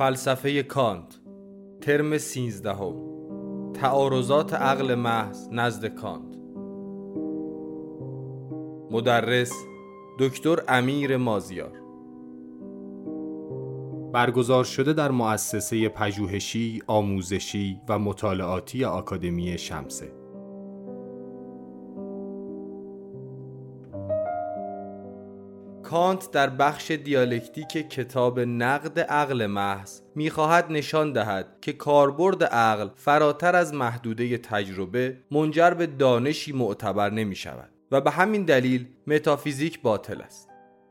فلسفه کانت ترم سینزدهم تعارضات عقل محض نزد کانت. مدرس دکتر امیر مازیار. برگزار شده در مؤسسه پژوهشی، آموزشی و مطالعاتی آکادمی شمسه. کانت در بخش دیالکتیک کتاب نقد عقل محض می‌خواهد نشان دهد که کاربرد عقل فراتر از محدوده تجربه منجر به دانشی معتبر نمی شود و به همین دلیل متافیزیک باطل است.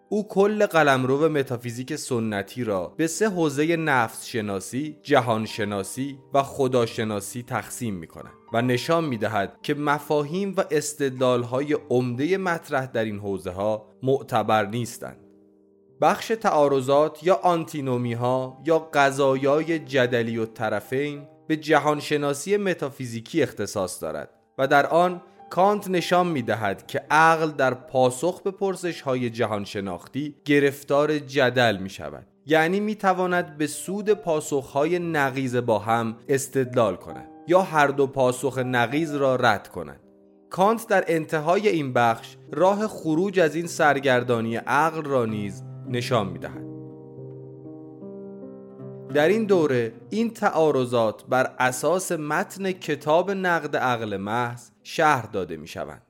او کل قلمرو متافیزیک سنتی را به سه حوزه نفس شناسی، جهان شناسی و خداشناسی تقسیم می کند و نشان می دهد که مفاهیم و استدلال های عمده مطرح در این حوزه ها معتبر نیستند. بخش تعارضات یا آنتینومی ها یا قضایای جدلی و طرفین به جهانشناسی متافیزیکی اختصاص دارد و در آن کانت نشان می دهد که عقل در پاسخ به پرسش های جهان شناختی گرفتار جدل می شود یعنی می تواند به سود پاسخ های نقیز با هم استدلال کند یا هر دو پاسخ نقیز را رد کند کانت در انتهای این بخش راه خروج از این سرگردانی عقل را نیز نشان می دهد در این دوره این تعارضات بر اساس متن کتاب نقد عقل محض شهر داده می شوند.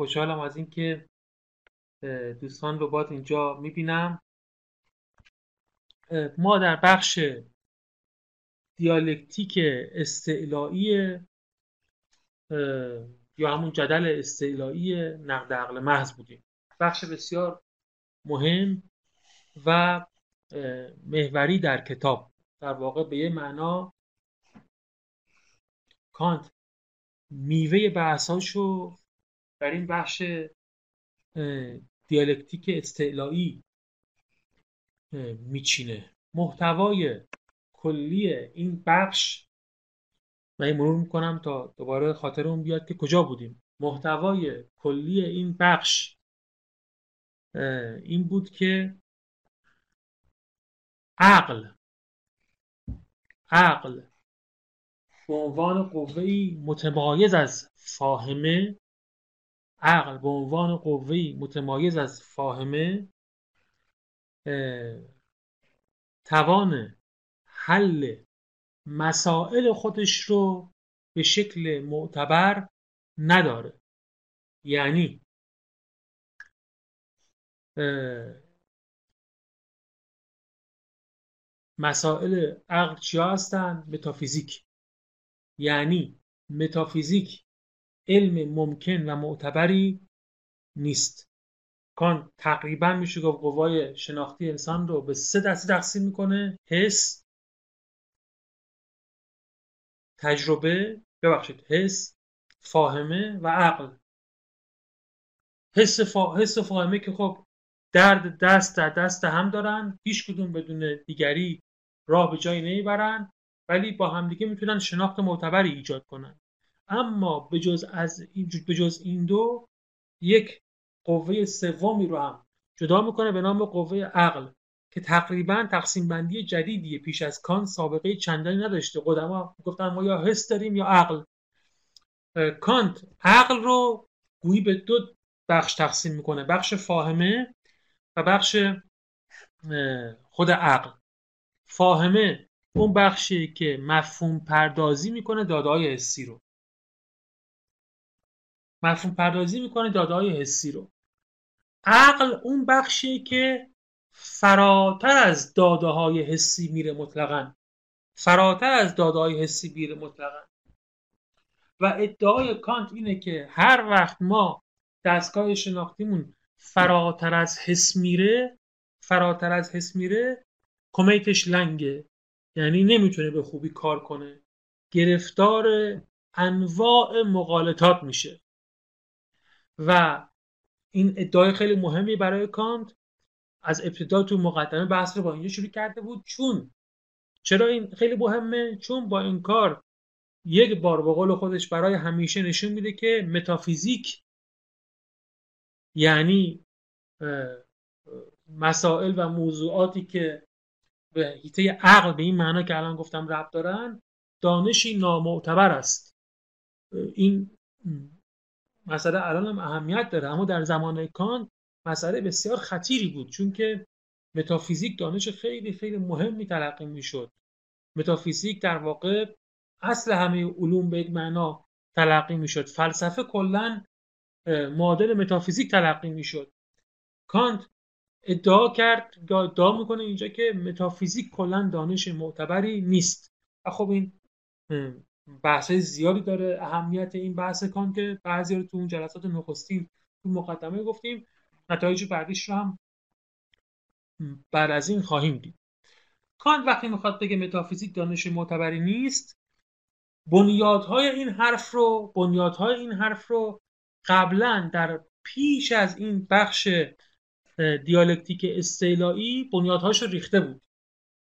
خوشحالم از اینکه دوستان رو باز اینجا می‌بینم. ما در بخش دیالکتیک استعلایی یا همون جدل استعلایی نقد عقل محض بودیم. بخش بسیار مهم و محوری در کتاب. در واقع به یه معنا کانت میوه بحثاشو در این بخش دیالکتیک استعلایی میچینه. محتوای کلی این بخش من مرور می‌کنم تا دوباره خاطرمون بیاد که کجا بودیم. محتوای کلی این بخش این بود که عقل عقل به عنوان قوهی متمایز از فاهمه عقل به عنوان قوهی متمایز از فاهمه توان حل مسائل خودش رو به شکل معتبر نداره یعنی مسائل عقل چیا هستن؟ متافیزیک یعنی متافیزیک علم ممکن و معتبری نیست. کان تقریبا میشه گفت قوای شناختی انسان رو به سه دسته تقسیم می‌کنه. حس تجربه ببخشید حس فاهمه و عقل. حس, فا... حس و فاهمه که خب درد دست در دست هم دارن هیچ کدوم بدون دیگری راه به جایی نمی‌برن ولی با همدیگه می‌تونن شناخت معتبری ایجاد کنن. اما به جز از به جز این دو یک قوه سومی رو هم جدا می‌کنه به نام قوه عقل که تقریبا تقسیم بندی جدیدیه. پیش از کان سابقه چندانی نداشته. قدما گفتن ما یا حس داریم یا عقل. کانت عقل رو گویی به دو بخش تقسیم می‌کنه. بخش فاهمه و بخش خود عقل. فاهمه اون بخشی که مفهوم پردازی می‌کنه دادهای حسی رو. مفهوم پردازی می‌کنه دادهای حسی رو. عقل اون بخشی که فراتر از داده های حسی میره مطلقا. فراتر از داده های حسی میره مطلقا. و ادعای کانت اینه که هر وقت ما دستگاه شناختیمون فراتر از حس میره فراتر از حس میره کمیتش لنگه. یعنی نمی‌تونه به خوبی کار کنه. گرفتار انواع مقالطات میشه. و این ادعای خیلی مهمی برای کانت از ابتدا تو مقدمه بحث رو با اینجا شروع کرده بود. چون چرا این خیلی مهمه؟ چون با این کار یک بار به قول خودش برای همیشه نشون میده که متافیزیک یعنی مسائل و موضوعاتی که به حیطه عقل به این معنا که الان گفتم ربط دارن دانشی نامعتبر است. این مسئله الان هم اهمیت داره. اما در زمان کان مسئله بسیار خطیری بود چون که متافیزیک دانش خیلی خیلی مهمی تلقی می‌شد. متافیزیک در واقع اصل همه علوم به یک معنا تلقی می‌شد. فلسفه کلا معادل متافیزیک تلقی می‌شد. کانت ادعا کرد ادعا می‌کنه اینجا که متافیزیک کلا دانش معتبری نیست. و خب این بحث زیادی داره اهمیت این بحث کان که بعضی رو تو اون جلسات نخستین تو مقدمه گفتیم. نتایج بعدیش رو هم بعد از این خواهیم دید. کانت وقتی می‌خواد بگه متافیزیک دانش معتبری نیست بنیادهای این حرف رو بنیادهای این حرف رو قبلا در پیش از این بخش دیالکتیک استیلایی بنیادهاش رو ریخته بود.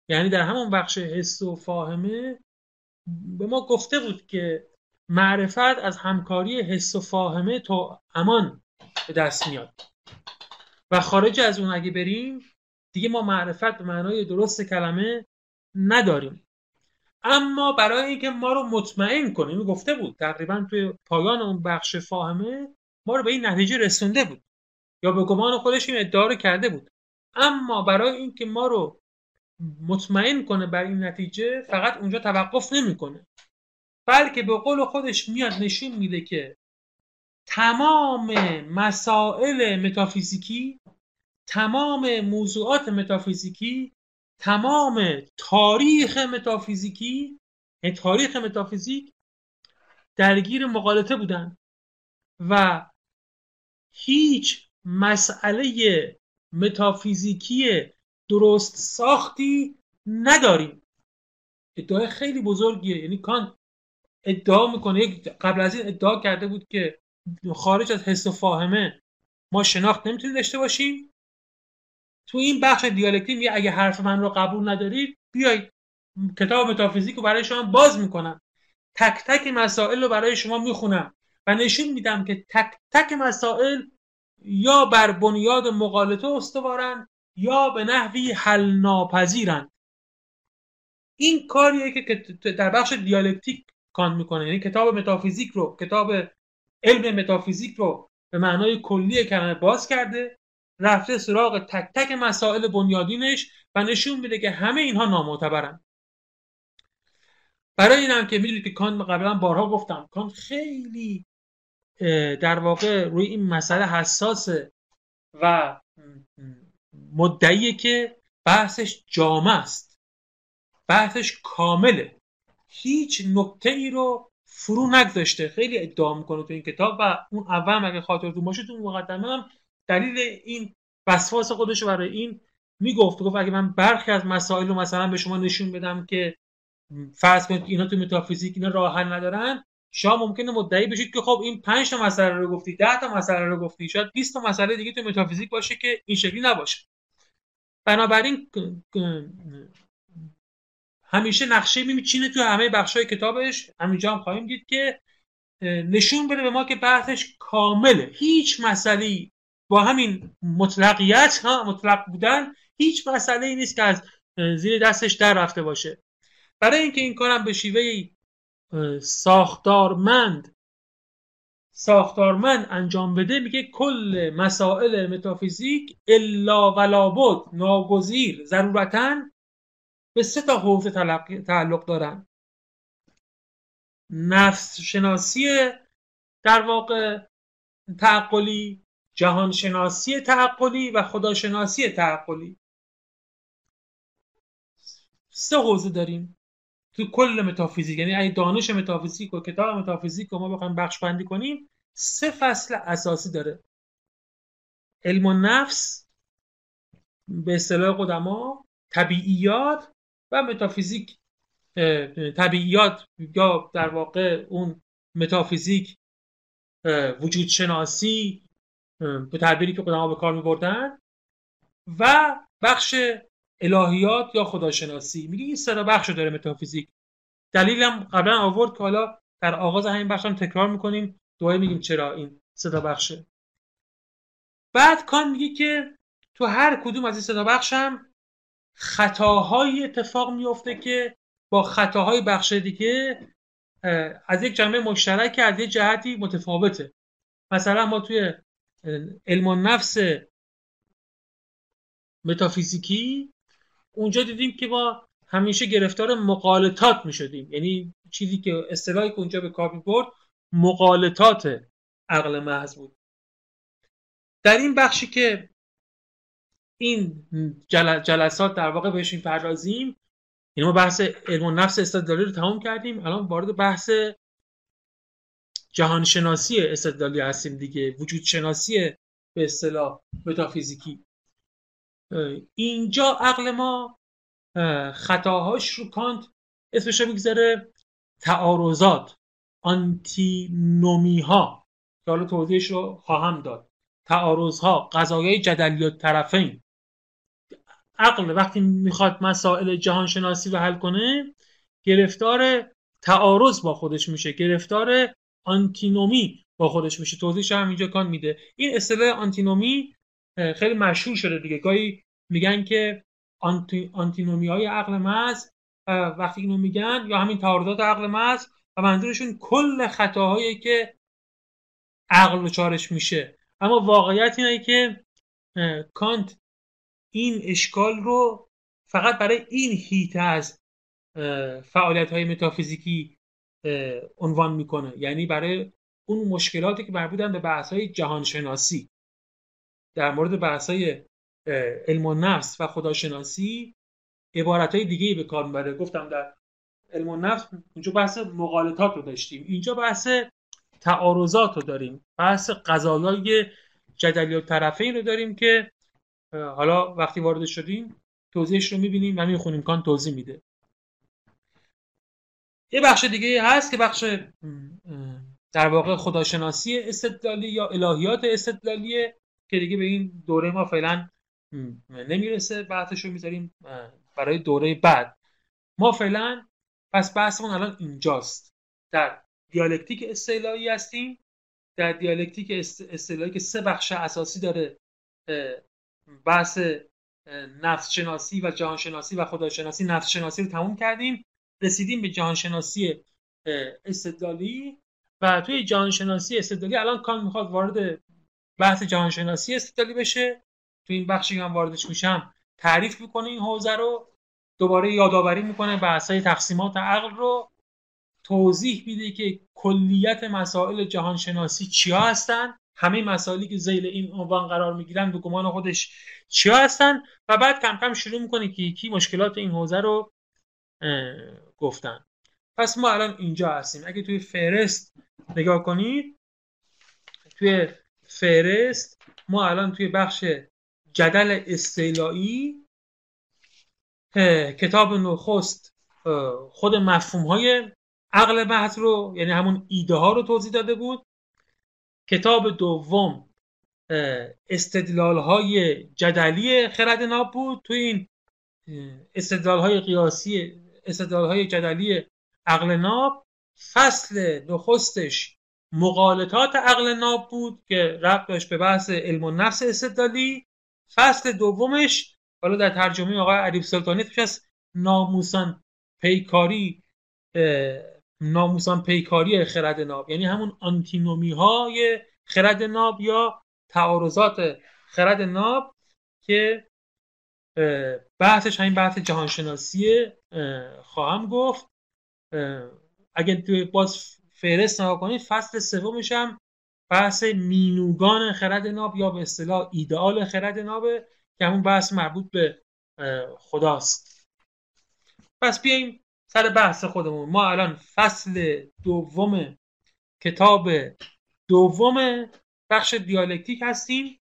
یعنی در همون بخش حس و فاهمه به ما گفته بود که معرفت از همکاری حس و فاهمه تو امان به دست میاد. و خارج از اون اگه بریم دیگه ما معرفت به معنای درست کلمه نداریم. اما برای اینکه ما رو مطمئن کنه گفته بود تقریبا توی پایان اون بخش فاهمه ما رو به این نتیجه رسونده بود. یا به گمان خودش این ادعا رو کرده بود. اما برای اینکه ما رو مطمئن کنه بر این نتیجه فقط اونجا توقف نمی‌کنه. بلکه به قول خودش میاد نشون میده که تمام مسائل متافیزیکی تمام موضوعات متافیزیکی تمام تاریخ متافیزیکی یعنی تاریخ متافیزیک درگیر مقالطه بودن و هیچ مسئله متافیزیکی درست ساختی نداریم ادعای خیلی بزرگیه. یعنی کان ادعا می‌کنه قبل از این ادعا کرده بود که خارج از حس و فاهمه ما شناخت نمی‌تونیم داشته باشیم. تو این بخش دیالکتی میگه اگه حرف من رو قبول ندارید بیایید. کتاب متافیزیک رو برای شما باز می‌کنم. تک تک مسائل رو برای شما می‌خونم و نشون میدم که تک تک مسائل یا بر بنیاد مقالطه استوارن یا به نحوی حل ناپذیرند این کاریه که در بخش دیالکتیک کان می‌کنه. یعنی کتاب متافیزیک رو کتاب علم متافیزیک رو به معنای کلی کلمه باز کرده رفته سراغ تک تک مسائل بنیادینش و نشون میده که همه اینها نامعتبرن. برای اینم که می‌دونید که کان قبلا بارها گفتم کان خیلی در واقع روی این مسئله حساسه و مدعیه که بحثش جامع است. بحثش کامله. هیچ نکته ای رو فرو نگذاشته. خیلی ادعا می‌کنه تو این کتاب و اون اول اگه خاطرتون باشه تو مقدمه هم دلیل این وسواس خودش برای این می‌گفت. گفت اگه من برخی از مسائل رو مثلا به شما نشون بدم که فرض کنید اینا تو متافیزیک اینا راه حل ندارن شما ممکنه مدعی بشید که خب این 5 تا مسئله رو گفتی 10 تا مسئله رو گفتی شاید 20 تا مسئله دیگه تو متافیزیک باشه که این شکلی نباشه. بنابراین همیشه نقشه میچینه تو همه بخشای کتابش. همینجا هم خواهیم دید که نشون بده به ما که بحثش کامله. هیچ مسئله با همین مطلقیت ها مطلق بودن هیچ مسئله ای نیست که از زیر دستش در رفته باشه. برای اینکه این کارم به شیوه ساختارمند ساختارمند انجام بده میگه کل مسائل متافیزیک الا ولا بود ناگزیر ضرورتا به سه تا حوزه تعلق دارن. نفس شناسی در واقع تعقلی جهان شناسی تعقلی و خداشناسی تعقلی. سه حوزه داریم. تو کل متافیزیک یعنی دانش متافیزیک و کتاب متافیزیک رو ما بخوایم بخش بندی کنیم سه فصل اساسی داره. علم و نفس به اصطلاح قدما طبیعیات و متافیزیک طبیعیات یا در واقع اون متافیزیک وجود شناسی به تعبیری که قدما به کار می بردن و بخش الهیات یا خداشناسی؟ میگه این سه بخش داره متافیزیک. دلیلم قبلا آورد که حالا در آغاز همین بخش هم تکرار می‌کنیم. دوباره میگیم چرا این صدا بخشه. بعد کان میگه که تو هر کدوم از این صدا بخشم خطاهایی اتفاق میفته که با خطاهای بخش دیگه از یک جنبه مشترک از یک جهتی متفاوته. مثلا ما توی علم و نفس متافیزیکی اونجا دیدیم که ما همیشه گرفتار مقالطات می شدیم یعنی چیزی که اصطلاحی که اونجا به کار برد مقالطات عقل محض بود. در این بخشی که این جلسات در واقع بهش پردازیم یعنی ما بحث علم و نفس استدلالی رو تمام کردیم. الان وارد بحث جهانشناسی استدلالی هستیم دیگه. وجود شناسی به اصطلاح متافیزیکی. اینجا عقل ما خطاهاش رو کانت اسمش می‌گذاره تعارضات آنتینومی ها که حالا توضیحش رو خواهم داد. تعارض ها قضایای جدلی طرفین. عقل وقتی می‌خواد مسائل جهانشناسی رو حل کنه گرفتار تعارض با خودش میشه. گرفتار آنتینومی با خودش میشه. توضیحش هم اینجا کان میده. این اصطلاح آنتینومی خیلی مشهور شده دیگه. گاهی میگن که آنتی، آنتینومی های عقل محض وقتی اینو میگن یا همین تعارضات عقل محض و منظورشون کل خطاهایی که عقل چارش میشه. اما واقعیت اینه که کانت این اشکال رو فقط برای این هیت از فعالیت های متافیزیکی عنوان می‌کنه. یعنی برای اون مشکلاتی که مربوطن به بحث های جهانشناسی. در مورد بحث های علم و نفس و خداشناسی عبارت های دیگه به کار می‌بره گفتم در علم و نفس اونجا بحث مقالطات رو داشتیم. اینجا بحث تعارضات رو داریم. بحث قضایای جدلی و طرفین رو داریم که حالا وقتی وارد شدیم توضیحش رو می‌بینیم و می‌خونیم کان توضیح میده. یه بخش دیگه هست که بخش در واقع خداشناسی استدلالی یا الهیات استدلالیه. که دیگه به این دوره ما فعلا نمی‌رسه. بحثش رو می‌ذاریم برای دوره بعد. ما فعلا پس بحثمون الان اینجاست. در دیالکتیک استعلایی هستیم. در دیالکتیک استعلایی که سه بخش اساسی داره بحث نفس شناسی و جهان شناسی و خداشناسی. نفس شناسی رو تموم کردیم. رسیدیم به جهان شناسی استدلالی و توی جهان شناسی استدلالی الان کان می‌خواد وارد بحث جهان شناسی استدلالی بشه. تو این بخشی هم واردش میشم تعریف می‌کنه این حوزه رو دوباره یادآوری می‌کنه بحثای تقسیمات عقل رو. توضیح میده که کلیت مسائل جهان شناسی چیا هستن. همه مسائلی که زیل این عنوان قرار می‌گیرن به گمان خودش چیا هستن. و بعد کم کم شروع می‌کنه که یکی مشکلات این حوزه رو گفتن. پس ما الان اینجا هستیم. اگه توی فرست نگاه کنید توی فرست. ما الان توی بخش جدل استیلایی کتاب نخست خود مفهوم های عقل محض رو یعنی همون ایده ها رو توضیح داده بود. کتاب دوم استدلال های جدلی خرد ناب بود. تو این استدلال های قیاسی استدلال های جدلی عقل ناب فصل نخستش مقالطات عقل ناب بود که ربط داشت به بحث علم و نفس استدلالی. فصل دومش حالا در ترجمه آقای عریب سلطانی توش از ناموسان پیکاری ناموسان پیکاری خرد ناب. یعنی همون آنتینومی های خرد ناب یا تعارضات خرد ناب که بحثش همین بحث جهانشناسی خواهم گفت. اگه توی باز فهرست نگاه کنید فصل سومش هم بحث مینوگان خرد ناب یا به اصطلاح ایدئال خرد نابه که همون بحث مربوط به خداست. پس بیایم سر بحث خودمون. ما الان فصل دوم کتاب دوم بخش دیالکتیک هستیم.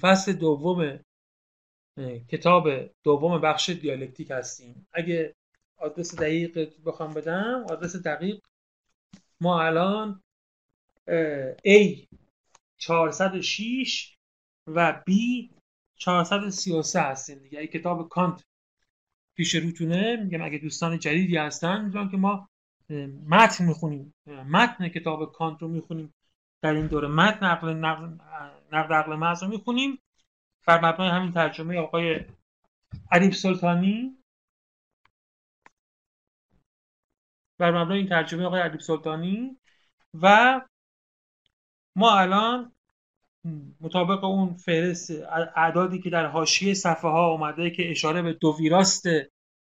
فصل دوم کتاب دوم بخش دیالکتیک هستیم. اگه آدرس دقیق بخوام بدم. آدرس دقیق. ما الان A 406 و B 433 هستیم دیگه. ای کتاب کانت پیش روتونه. میگم اگه دوستان جدیدی هستن میگم که ما متن می‌خونیم. متن کتاب کانت رو می‌خونیم. در این دوره متن نقل نقد عقل محض رو می‌خونیم. بر همین ترجمه آقای عریب سلطانی بر مبنای این ترجمه آقای عریب سلطانی و ما الان مطابق اون فهرست اعدادی که در حاشیه صفحه ها اومده که اشاره به دو ویراست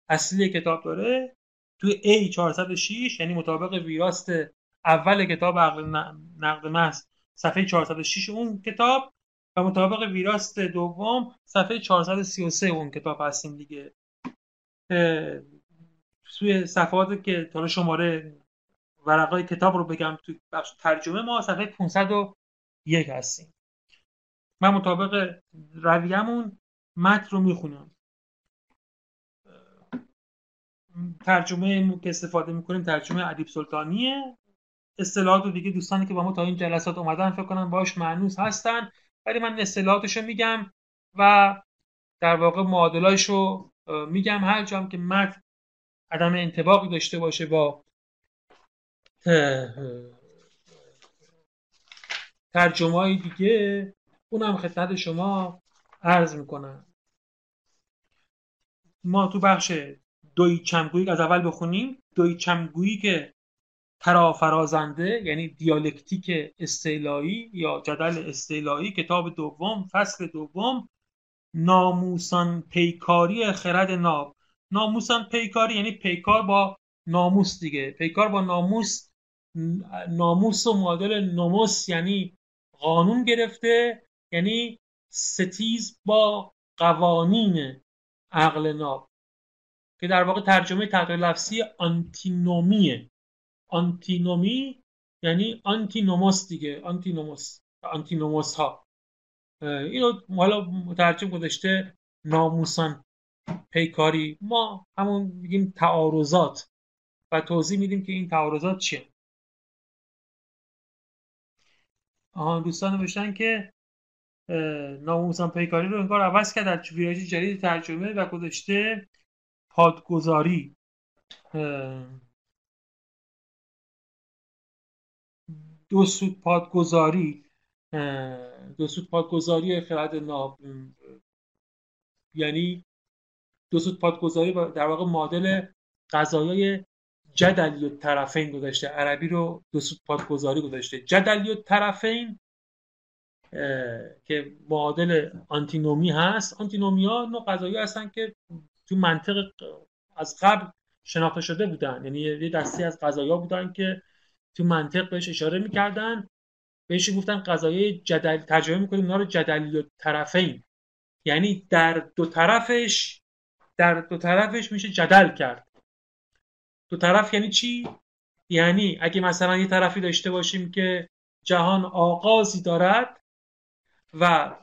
اصلی کتاب داره توی A 406 یعنی مطابق ویراست اول کتاب عقل نقد محض صفحه 406 اون کتاب و مطابق ویراست دوم صفحه 433 اون کتاب هستیم دیگه. توی صفحات که تا شماره ورقای کتاب رو بگم توی بخش ترجمه ما صفحه 501 هستیم. من مطابق رویمون متن رو می‌خونم. ترجمه که استفاده می‌کنیم ترجمه ادیب سلطانیه. اصطلاحات رو دیگه دوستانی که با ما تا این جلسات اومدن فکر کنم باش معنوس هستن. ولی من اصطلاحاتش رو میگم و در واقع معادلایش رو میگم. هر جام که متن عدم انتباقی داشته باشه با ترجمه های دیگه اونم خدمت شما عرض می‌کنم. ما تو بخش دوی چمگویی از اول بخونیم دوی چمگویی که ترافرازنده یعنی دیالکتیک استعلایی یا جدل استعلایی کتاب دوم فصل دوم ناموسان پیکاری خرد ناب. ناموسان پیکاری یعنی پیکار با ناموس دیگه. پیکار با ناموس ناموس و معادل ناموس یعنی قانون گرفته یعنی ستیز با قوانین عقل ناب که در واقع ترجمه تغییر لفظی antinomy ه. antinomy یعنی ἀντίνομος دیگه ἀντίνομος ἀντίνομος ها اینو حالا مترجم گذاشته ناموسان پیکاری ما همون میگیم تعارضات و توضیح میدیم که این تعارضات چیه. آها دوستان نوشتن که ناموسان پیکاری رو انگار عوض کرد در ویراژ جدید ترجمه و گذاشته پادگذاری. دو سود پادگذاری. دو سود پادگذاری خرد ناب یعنی دو سود پادگذاری در واقع معادل قضایای جدلی و طرفین گذاشته. عربی رو دو سود پادگذاری گذاشته. جدلی و طرفین که معادل آنتینومی هست. آنتینومی ها نوع قضایی هستن که تو منطق از قبل شناخته شده بودن. یعنی یه دستی از قضایا بودن که تو منطق بهش اشاره می‌کردن. بهش گفتن قضایای جدل ترجمه می‌کنیم اونا رو جدلی و طرفین. یعنی در دو طرفش در دو طرفش میشه جدل کرد. دو طرف یعنی چی؟ یعنی اگه مثلا یه طرفی داشته باشیم که جهان آغازی دارد و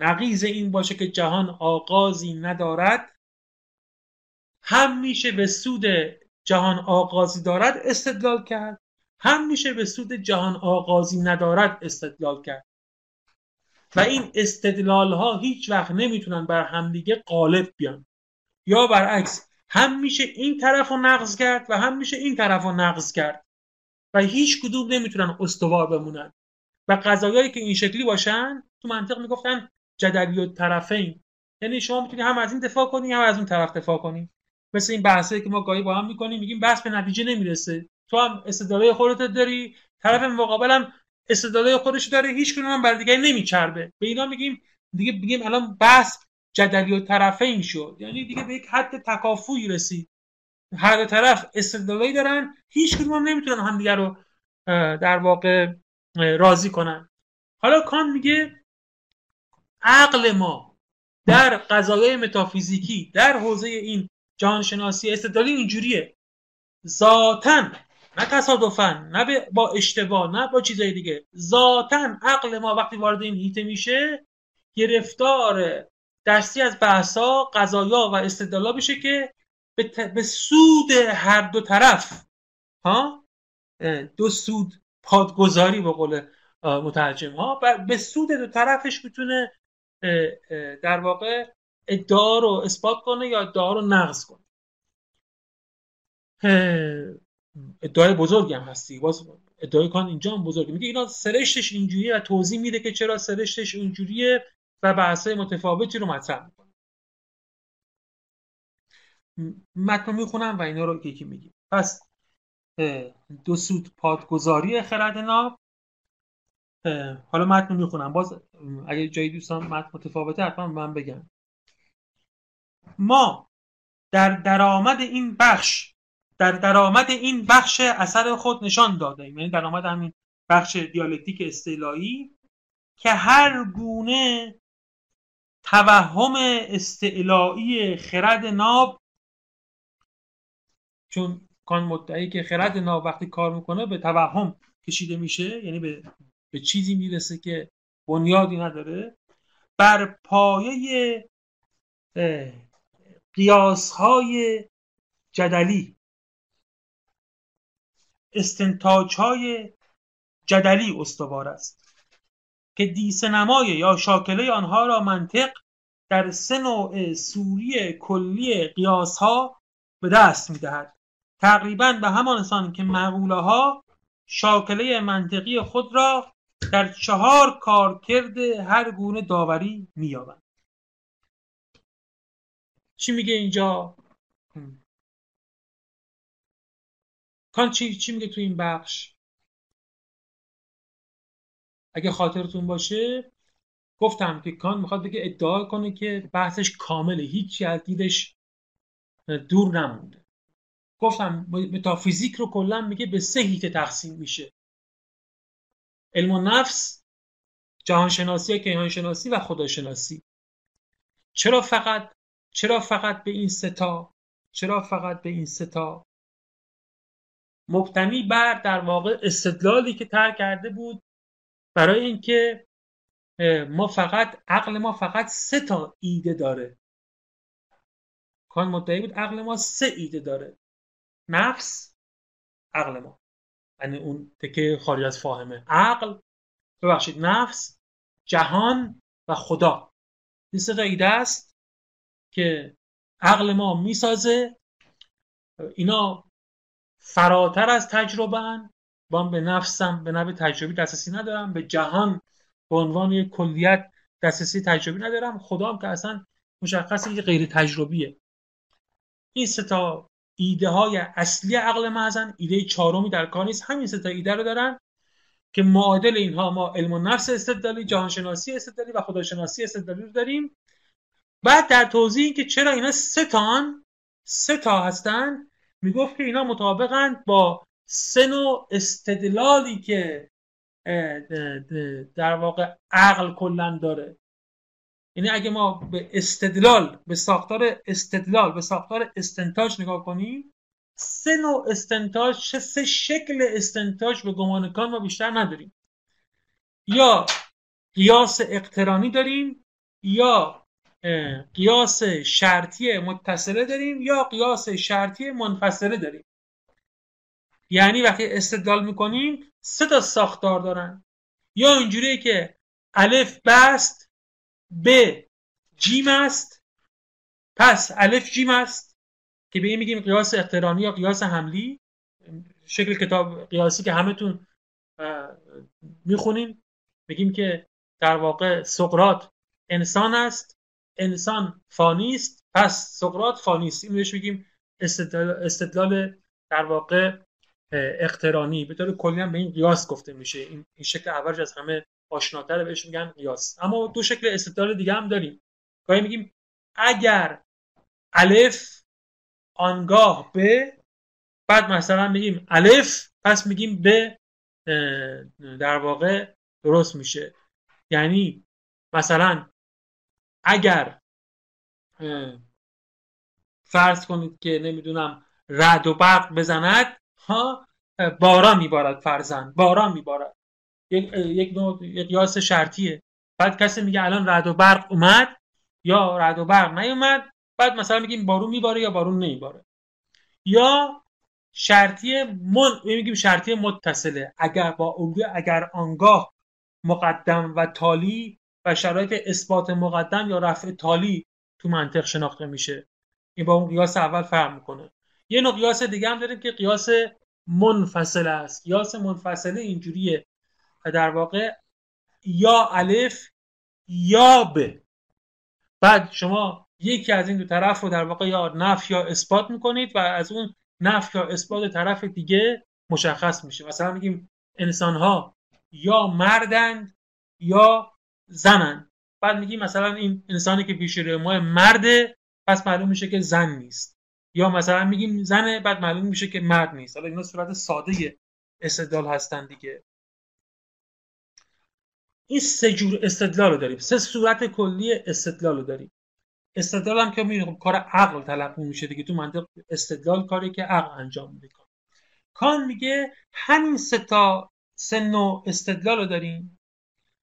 نقیز این باشه که جهان آغازی ندارد هم میشه به سود جهان آغازی دارد استدلال کرد هم میشه به سود جهان آغازی ندارد استدلال کرد. و این استدلال ها هیچ وقت نمی‌تونن بر همدیگه غالب بیان. یا برعکس هم میشه این طرف رو نقض کرد و هم میشه این طرف رو نقض کرد و هیچ کدوم نمی‌تونن استوار بمونن. و قضایایی که این شکلی باشن تو منطق می‌گفتن جدلی و طرفین. یعنی شما می‌تونی هم از این دفاع کنی هم از اون طرف دفاع کنی. مثل این بحثایی که ما گاهی با هم می‌کنیم میگیم بحث به نتیجه نمی‌رسه. تو هم استدلال خودت داری طرف مقابلم استدلال خودش داره هیچ کنون هم بر دیگری نمیچربه. به اینا میگیم دیگه بگیم الان بحث جدلی و طرفین شد. یعنی دیگه به یک حد تکافوی رسید. هر دو طرف استدلالی دارن. هیچ کدوم هم نمی‌تونن همدیگه رو در واقع راضی کنن. حالا کان میگه عقل ما در قضایای متافیزیکی در حوزه این جهانشناسی استدلالی اینجوریه. ذاتا نه تصادفا نه با اشتباه نه با چیزای دیگه. ذاتا عقل ما وقتی وارد این هیته میشه گرفتار دستی از بحثا قضایا و استدلالا بشه که به, سود هر دو طرف ها؟ دو سود پادگذاری به قول مترجم ها. به سود دو طرفش می‌تونه در واقع ادعا رو اثبات کنه یا ادعا رو نقض کنه. ادعای بزرگی هم هستی. باز ادعای کان اینجا هم بزرگی میگه اینا سرشتش اینجوریه و توضیح میده که چرا سرشتش اینجوریه. و بحثای متفاوتی رو مطرح می‌کنه. متن می‌خونم و اینا رو یکی میگیم. پس دو سود پادگذاری خرد ناب. حالا متن می‌خونم. باز اگه جایی دوستان متن متفاوته حتما من بگم ما در درآمد این بخش در درآمد این بخش اثر خود نشان داده ایم یعنی درآمد همین بخش دیالکتیک استعلایی که هر گونه توهم استعلایی خرد ناب چون کان مدعی که خرد ناب وقتی کار می‌کنه به توهم کشیده میشه یعنی به, به چیزی می‌رسه که بنیادی نداره. بر پایه قیاس های جدلی استنتاج های جدلی استوار است. که دیسنمای یا شاکله آنها را منطق در سه نوع سوری کلی قیاس ها به دست می‌دهد. تقریبا به همان سان که مقوله ها شاکله منطقی خود را در چهار کارکرد هر گونه داوری مییابند. چی میگه اینجا؟ کان چی, چی میگه تو این بخش؟ اگه خاطرتون باشه گفتم که کان می‌خواد بگه ادعا کنه که بحثش کامله هیچی از دیدش دور نمونده. گفتم متافیزیک رو کلا میگه به سه هیته تقسیم میشه. علم و نفس جهانشناسی کیهانشناسی و خداشناسی. چرا فقط چرا فقط به این ستا چرا فقط به این ستا مبتنی بر در واقع استدلالی که تر کرده بود برای اینکه ما فقط عقل ما فقط سه تا ایده داره. کان مدعی بود عقل ما سه ایده داره. نفس عقل ما. یعنی اون تکه خارج از فاهمه. عقل ببخشید نفس جهان و خدا. این سه تا ایده است که عقل ما می‌سازه. اینا فراتر از تجربه با به نفسم به نوع تجربی دسترسی ندارم. به جهان به عنوان یک کلیت دسترسی تجربی ندارم. خدا هم که اصلا مشخصه که غیر تجربیه. این سه تا ایده های اصلی عقل محضن ایده چهارمی در کار نیست. همین سه تا ایده رو دارن که معادل اینها ما علم و نفس استدلالی جهانشناسی استدلالی و خداشناسی استدلالی رو داریم. بعد در توضیح که چرا اینا سه تان سه تا هستن می‌گفت که اینا مطابقند با سه نوع استدلالی که در واقع عقل کلا داره. یعنی اگه ما به استدلال به ساختار استدلال به ساختار استنتاج نگاه کنیم سه نوع استنتاج سه شکل استنتاج به گمان کان ما بیشتر نداریم. یا قیاس اقترانی داریم یا قیاس شرطی متصله داریم یا قیاس شرطی منفصله داریم. یعنی وقتی استدلال می‌کنیم سه تا ساختار دارن. یا اینجوریه که الف بست ب جیم است پس الف جیم است که به این میگیم قیاس اقترانی یا قیاس حملی. شکل کتاب قیاسی که همتون می‌خونیم میگیم که در واقع سقرات انسان است انسان فانی است پس سقرات فانی است. این بهش میگیم استدلال, استدلال در واقع اقترانی به طور کلی هم به این قیاس گفته میشه. این, شکل اولش از همه آشناتر بهش میگن قیاس. اما دو شکل استدلال دیگه هم داریم. گاهی میگیم اگر الف آنگاه به بعد مثلا میگیم الف پس میگیم به در واقع درست میشه. یعنی مثلا اگر فرض کنید که نمی‌دونم رد و برق بزند ها باران میبارد فرزن باران میبارد. یک یک نوع قیاس شرطیه. بعد کسی میگه الان رد و برق اومد یا رد و برق نیومد بعد مثلا میگیم بارون میباره یا بارون نمیباره. یا شرطی من میگیم شرطی متصله. اگر با الگوی اگر آنگاه مقدم و تالی و شرایط اثبات مقدم یا رفع تالی تو منطق شناخته میشه. این با اون قیاس اول فرق می‌کنه. یه نوع قیاس دیگه هم داریم که قیاس منفصل است. قیاس منفصله اینجوریه. و در واقع یا الف یا ب. بعد شما یکی از این دو طرف رو در واقع یا نف یا اثبات می‌کنید و از اون نف یا اثبات طرف دیگه مشخص میشه. مثلا میگیم انسان ها یا مردند یا زنند. بعد میگیم مثلا این انسانی که پیش روی ما مرده پس معلوم میشه که زن نیست. یا مثلا میگیم زنه بعد معلوم میشه که مرد نیست. حالا اینا صورت ساده استدلال هستن دیگه. این سه جور استدلال رو داریم. سه صورت کلی استدلال رو داریم. استدلال هم که میگه کار عقل تلقی میشه دیگه. تو منطق استدلال کاری که عقل انجام میده. کان میگه همین سه تا سه نوع استدلال رو داریم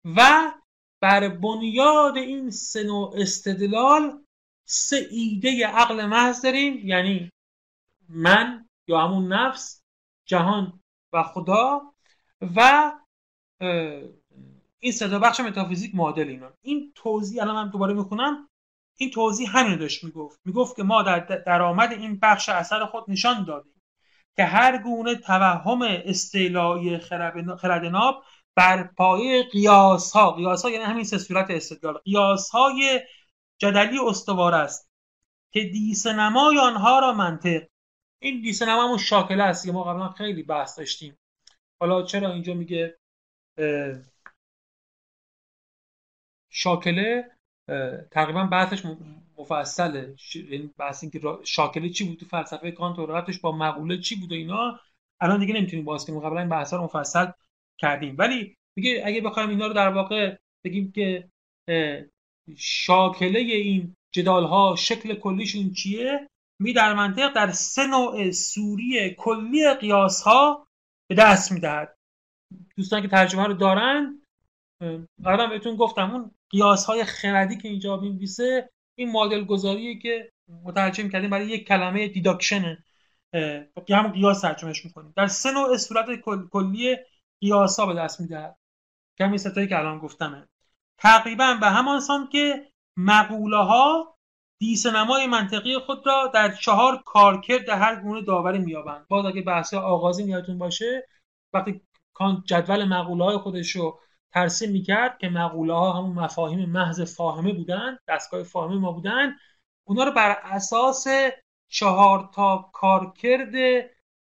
و بر بنیاد این سه نوع استدلال سه ایده عقل محض داریم یعنی من یا همون نفس جهان و خدا و این صدا بخش متافیزیک معادل اینا. این توضیح الان من دوباره می‌خونم. این توضیح همین داشت می‌گفت. می‌گفت که ما در درآمد این بخش اثر خود نشان دادیم که هر گونه توهم استعلایی خرد ناب بر پایه قیاس ها قیاس ها یعنی همین سه صورت استدلال. قیاس های جدلی استوار است. که دیس نمای آنها را منطق. این دیس نما شاکله است که ما قبلا خیلی بحث داشتیم. حالا چرا اینجا میگه شاکله تقریبا بحثش مفصله. یعنی بحث اینکه شاکله چی بود؟ تو فلسفه کانت و با مقوله چی بود و اینا؟ الان دیگه نمی‌تونیم باز کنیم. قبلا این بحثا رو مفصل کردیم. ولی میگه اگه بخوایم اینا رو در واقع بگیم که شاکله این جدال ها شکل کلیشون چیه؟ می در منطق در سه نوع سوری کلی قیاس ها به دست می‌دهد دوستان که ترجمه رو دارن قبلا بهتون گفتم اون قیاس های خردی که اینجا می‌نویسه این مدل گذاریه که مترجم کردیم برای یک کلمه دیداکشنه همون قیاس ترجمهش می‌کنیم. در سه نوع صورت کلی قیاس ها به دست می‌دهد که همین ستایی که الان گفتمه. تقریبا به همان سان که مقوله ها دیسنمای منطقی خود را در چهار کارکرد هر گونه داوری میابند باز اگه بحث آغازی میادتون باشه وقتی کانت جدول مقوله های خودش رو ترسیم می‌کرد که مقوله ها همون مفاهیم محض فاهمه بودن دستگاه فاهمه ما بودن اونا رو بر اساس چهار تا کارکرد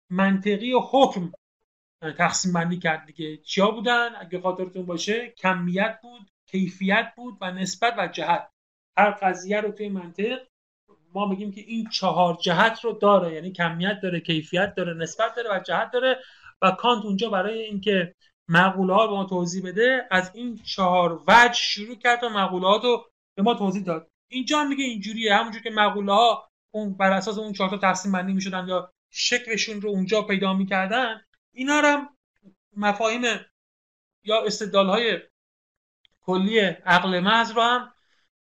منطقی و حکم تقسیم بندی کرد دیگه. چیا بودن؟ اگه خاطرتون باشه کمیت بود کیفیت بود و نسبت و جهت. هر قضیه رو توی منطق ما میگیم که این چهار جهت رو داره یعنی کمیت داره کیفیت داره نسبت داره و جهت داره و کانت اونجا برای اینکه مقوله ها به ما توضیح بده از این چهار وجه شروع کرد و مقولات رو به ما توضیح داد. اینجا هم میگه اینجوریه همونجور که مقوله ها اون بر اساس اون چهار تا تقسیم بندی می‌شدن یا شکلشون رو اونجا پیدا می‌کردن اینا هم مفاهیم یا استدلال های کلی عقل محض رو هم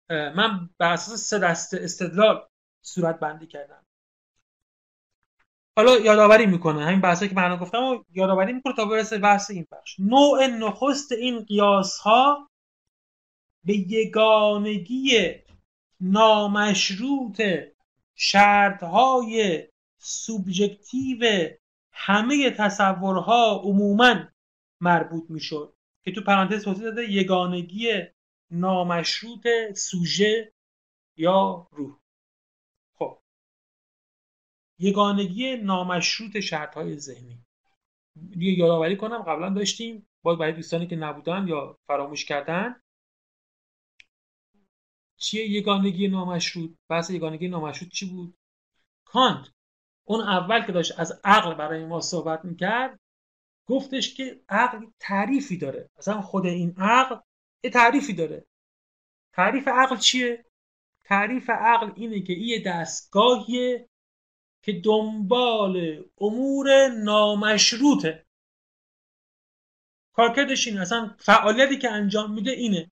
من بر اساس سه دسته استدلال صورت بندی کردم. حالا یادآوری می‌کنه همین بحثی که من گفتم و یادآوری می‌کنه تا برسه بحث این بخش نوع نخست این قیاس ها به یگانگی نامشروط شرط های سوبژکتیو همه تصورها عموما مربوط می‌شد. که تو پرانتز توضیح داده یگانگی نامشروط سوژه یا روح. خب. یگانگی نامشروط شرط های ذهنی. یه یادآوری کنم قبلا داشتیم باید برای دوستانی که نبودن یا فراموش کردن. چیه یگانگی نامشروط؟ بحث یگانگی نامشروط چی بود؟ کانت اون اول که داشت از عقل برای ما صحبت می‌کرد گفتش که عقل تعریفی داره. اصلا خود این عقل یه تعریفی داره. تعریف عقل چیه؟ تعریف عقل اینه که یه دستگاهیه که دنبال امور نامشروطه. کارکردش اینه. اصلا فعالیتی که انجام میده اینه.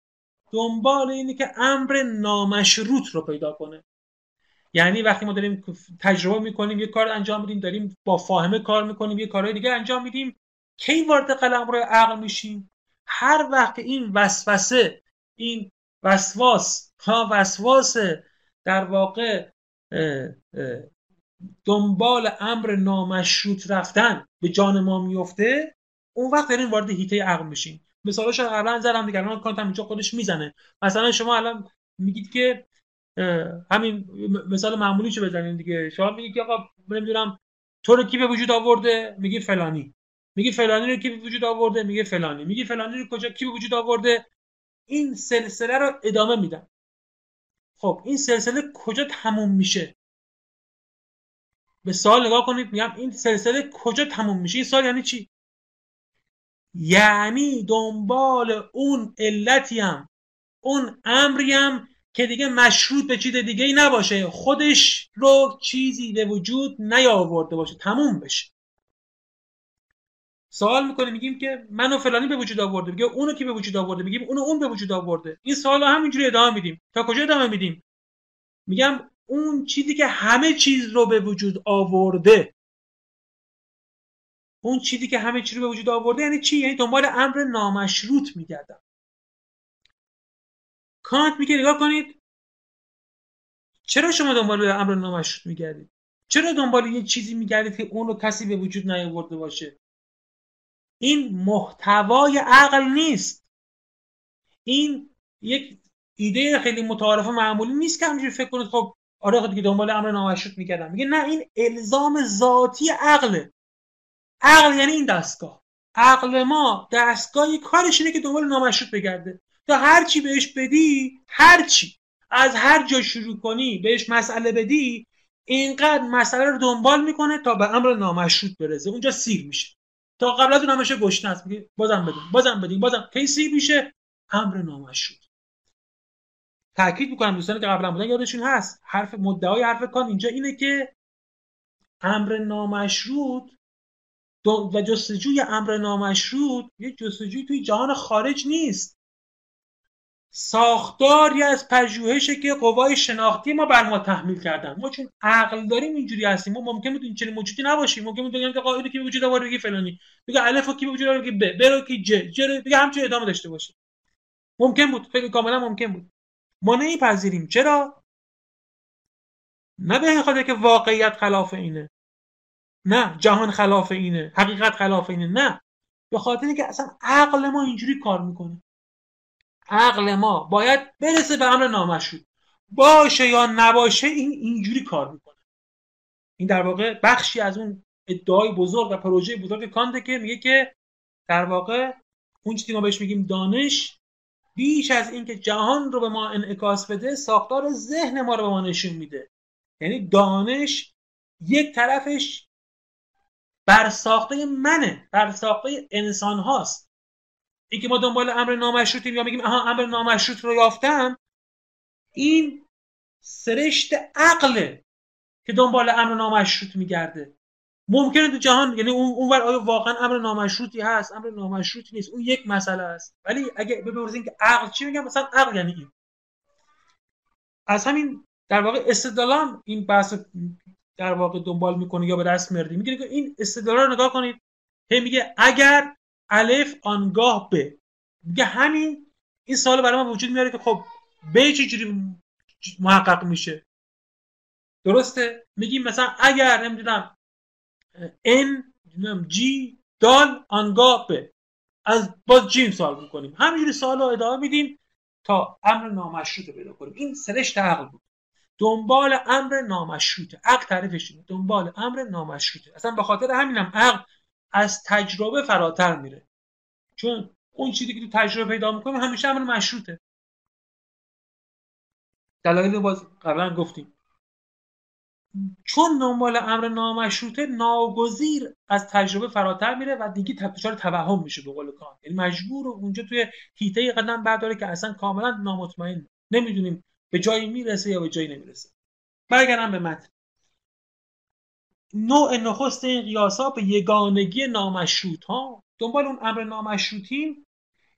دنبال اینه که امر نامشروط رو پیدا کنه. یعنی وقتی ما داریم تجربه می‌کنیم یه کار انجام میدیم داریم با فاهمه کار می‌کنیم یه کارهای دیگه انجام میدیم. کی وارد قلم روی عقل میشیم؟ هر وقت این وسوسه این وسواس ها وسواس در واقع دنبال امر نامشروط رفتن به جان ما میفته اون وقت دارین وارد هیته عقل میشین مثالش قبلا زدم دیگه الان کانت اینجا خودش می‌زنه. مثلا شما الان میگید که همین مثال معمولی چه بزنین دیگه. شما میگید که آقا نمی‌دونم تو رو کی به وجود آورده؟ میگی فلانی. میگی فلانی رو کی وجود آورده؟ میگه فلانی. میگی فلانی رو کجا کی وجود آورده؟ این سلسله رو ادامه میدم خب این سلسله کجا تموم میشه؟ به سوال نگاه کنید میگم این سلسله کجا تموم میشه؟ این سوال یعنی چی؟ یعنی دنبال اون علتی هم اون امری هم که دیگه مشروط به چیز دیگه ای نباشه. خودش رو چیزی به وجود نیاورده باشه. تموم بشه. سوال می‌کنیم میگیم که منو فلانی به وجود آورده میگه اونو کی به وجود آورده؟ میگیم اونو اون به وجود آورده. این سوال همینجوری ادامه میدیم. تا کجا ادامه میدیم؟ میگم اون چیزی که همه چیز رو به وجود آورده. اون چیزی که همه چیز رو به وجود آورده یعنی چی؟ یعنی دنبال امر نامشروط میگردم. کانت میگه نگاه کنید. چرا شما دنبال امر نامشروط میگردید؟ چرا دنبال یه چیزی میگردید که اون رو کسی به وجود نیاورده باشه؟ این محتوای عقل نیست. این یک ایده خیلی متعارف معمولی نیست که همینجوری فکر کنید. خب آره دیگه دنبال امر نامشروط می‌کردم میگه نه این الزام ذاتی عقله. عقل یعنی این دستگاه. عقل ما دستگاهی کارش اینه که دنبال نامشروط بگرده. تا هر چی بهش بدی هر چی. از هر جا شروع کنی بهش مسئله بدی اینقدر مسئله رو دنبال می‌کنه تا به امر نامشروط برسه. اونجا سیر میشه. تا قبل از اون همشه گشنه است میگه بازم بدیم بازم بدیم بازم. کی سیر میشه. امر نامشروط تاکید می‌کنم دوستانی که قبلا بودن یادشون هست. حرف مدعای حرف کان اینجا اینه که امر نامشروط و جستجوی امر نامشروط یه جستجوی توی جهان خارج نیست. ساختاری از پژوهشه که قوای شناختی ما بر ما تحمیل کردن. ما چون عقل داریم اینجوری هستیم. ما ممکن بود چنین موجودی نباشیم. ممکن بود بگیم که قاعده که وجود داره بگی فلانی. بگه الف کی وجود داره بگی ب. ب رو کی ج. ج رو بگه همچین ادامه داشته باشه. ممکن بود. خیلی کاملا ممکن بود. ما نمیپذیریم. چرا؟ نه به خاطر که واقعیت خلاف اینه. نه. جهان خلاف اینه. حقیقت خلاف اینه. نه. به خاطر اینکه اصلا عقل ما اینجوری کار می‌کنه. عقل ما باید برسه به امر نامشروط باشه یا نباشه این اینجوری کار می‌کنه. این در واقع بخشی از اون ادعای بزرگ و پروژه بزرگ کانته که میگه که در واقع اون چیزی ما بهش میگیم دانش بیش از اینکه جهان رو به ما انعکاس بده ساختار ذهن ما رو به ما نشون میده. یعنی دانش یک طرفش بر ساخته منه بر ساخته انسان هاست اینکه ما دنبال امر نامشروطیم یا میگیم آها امر نامشروط رو یافتم این سرشت عقله که دنبال امر نامشروط میگرده. ممکنه تو جهان یعنی اون اونور آیا واقعا امر نامشروطی هست امر نامشروطی نیست اون یک مسئله است. ولی اگه بپرسین که عقل چی میگم؟ مثلا عقل یعنی این. از همین در واقع استدلال این بحث در واقع دنبال می‌کنه یا به دست میاره میگه این استدلال رو نگاه کنید. هی میگه اگر الف آنگاه ب. میگه همین این سال برای ما وجود میاره که خب ب چجوری محقق میشه؟ درسته؟ میگیم مثلا اگر نمی‌دونم ان نمی‌دونم جی دال آنگاه ب. از باز جیم سوال می‌کنیم. همینجوری سوال رو ادامه میدیم تا امر نامشروط رو پیدا کنیم. این سرشت عقل بود. دنبال امر نامشروطه. عقل تعریفش دنبال امر نامشروطه. اصلا به خاطر همینم عقل از تجربه فراتر میره. چون اون چیزی که تو تجربه پیدا می‌کنیم همیشه امر مشروطه. دلایل باز قبلا گفتیم. چون دنبال امر نامشروطه ناگزیر از تجربه فراتر میره و دیگه دچار توهم میشه به قول کان. یعنی مجبور اونجا توی هیته قدم برداره که اصلا کاملا نامطمئن. نمی‌دونیم به جایی می‌رسه یا به جایی نمی‌رسه. برگردم به متن. نوع نخست این قیاس ها به یگانگی نامشروط ها دنبال اون امر نامشروطیم.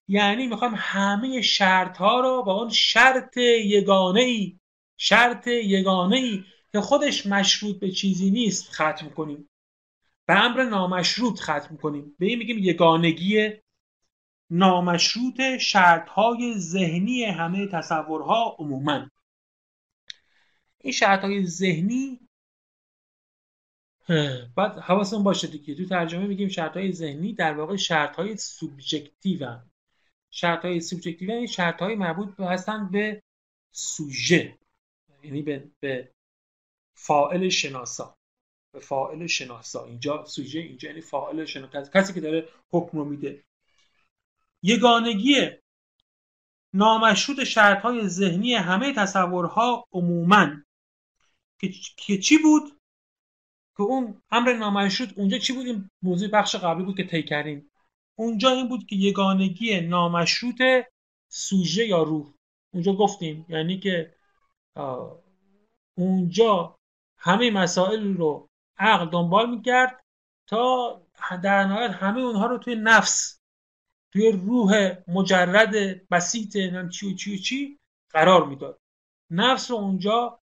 یعنی می‌خوایم همه شرط ها رو با اون شرط یگانه ای شرط یگانه ای که خودش مشروط به چیزی نیست ختم کنیم. به امر نامشروط ختم کنیم. به این میگیم یگانگی نامشروط شرط های ذهنی همه تصورها عموما. این شرط های ذهنی بعد حواسمون باشه دیگه. تو ترجمه میگیم شرط های ذهنی در واقع شرط های سوبژکتیو هم. شرط های سوبژکتیو یعنی شرط های مربوط هستن به سوژه. یعنی به, به فاعل شناسا. به فاعل شناسا. اینجا سوژه اینجا یعنی فاعل شناسا. کسی که داره حکم رو میده. یگانگی نامشروط شرط های ذهنی همه تصورها عموما. که چی بود؟ که اون امر نامشروط اونجا چی بود این موضوع بخش قبلی بود که طی کردیم. اونجا این بود که یگانگی نامشروط سوژه یا روح. اونجا گفتیم یعنی که اونجا همه مسائل رو عقل دنبال می‌کرد تا در نهایت همه اونها رو توی نفس توی روح مجرد بسیط چی و چی و چی قرار می‌داد. نفس اونجا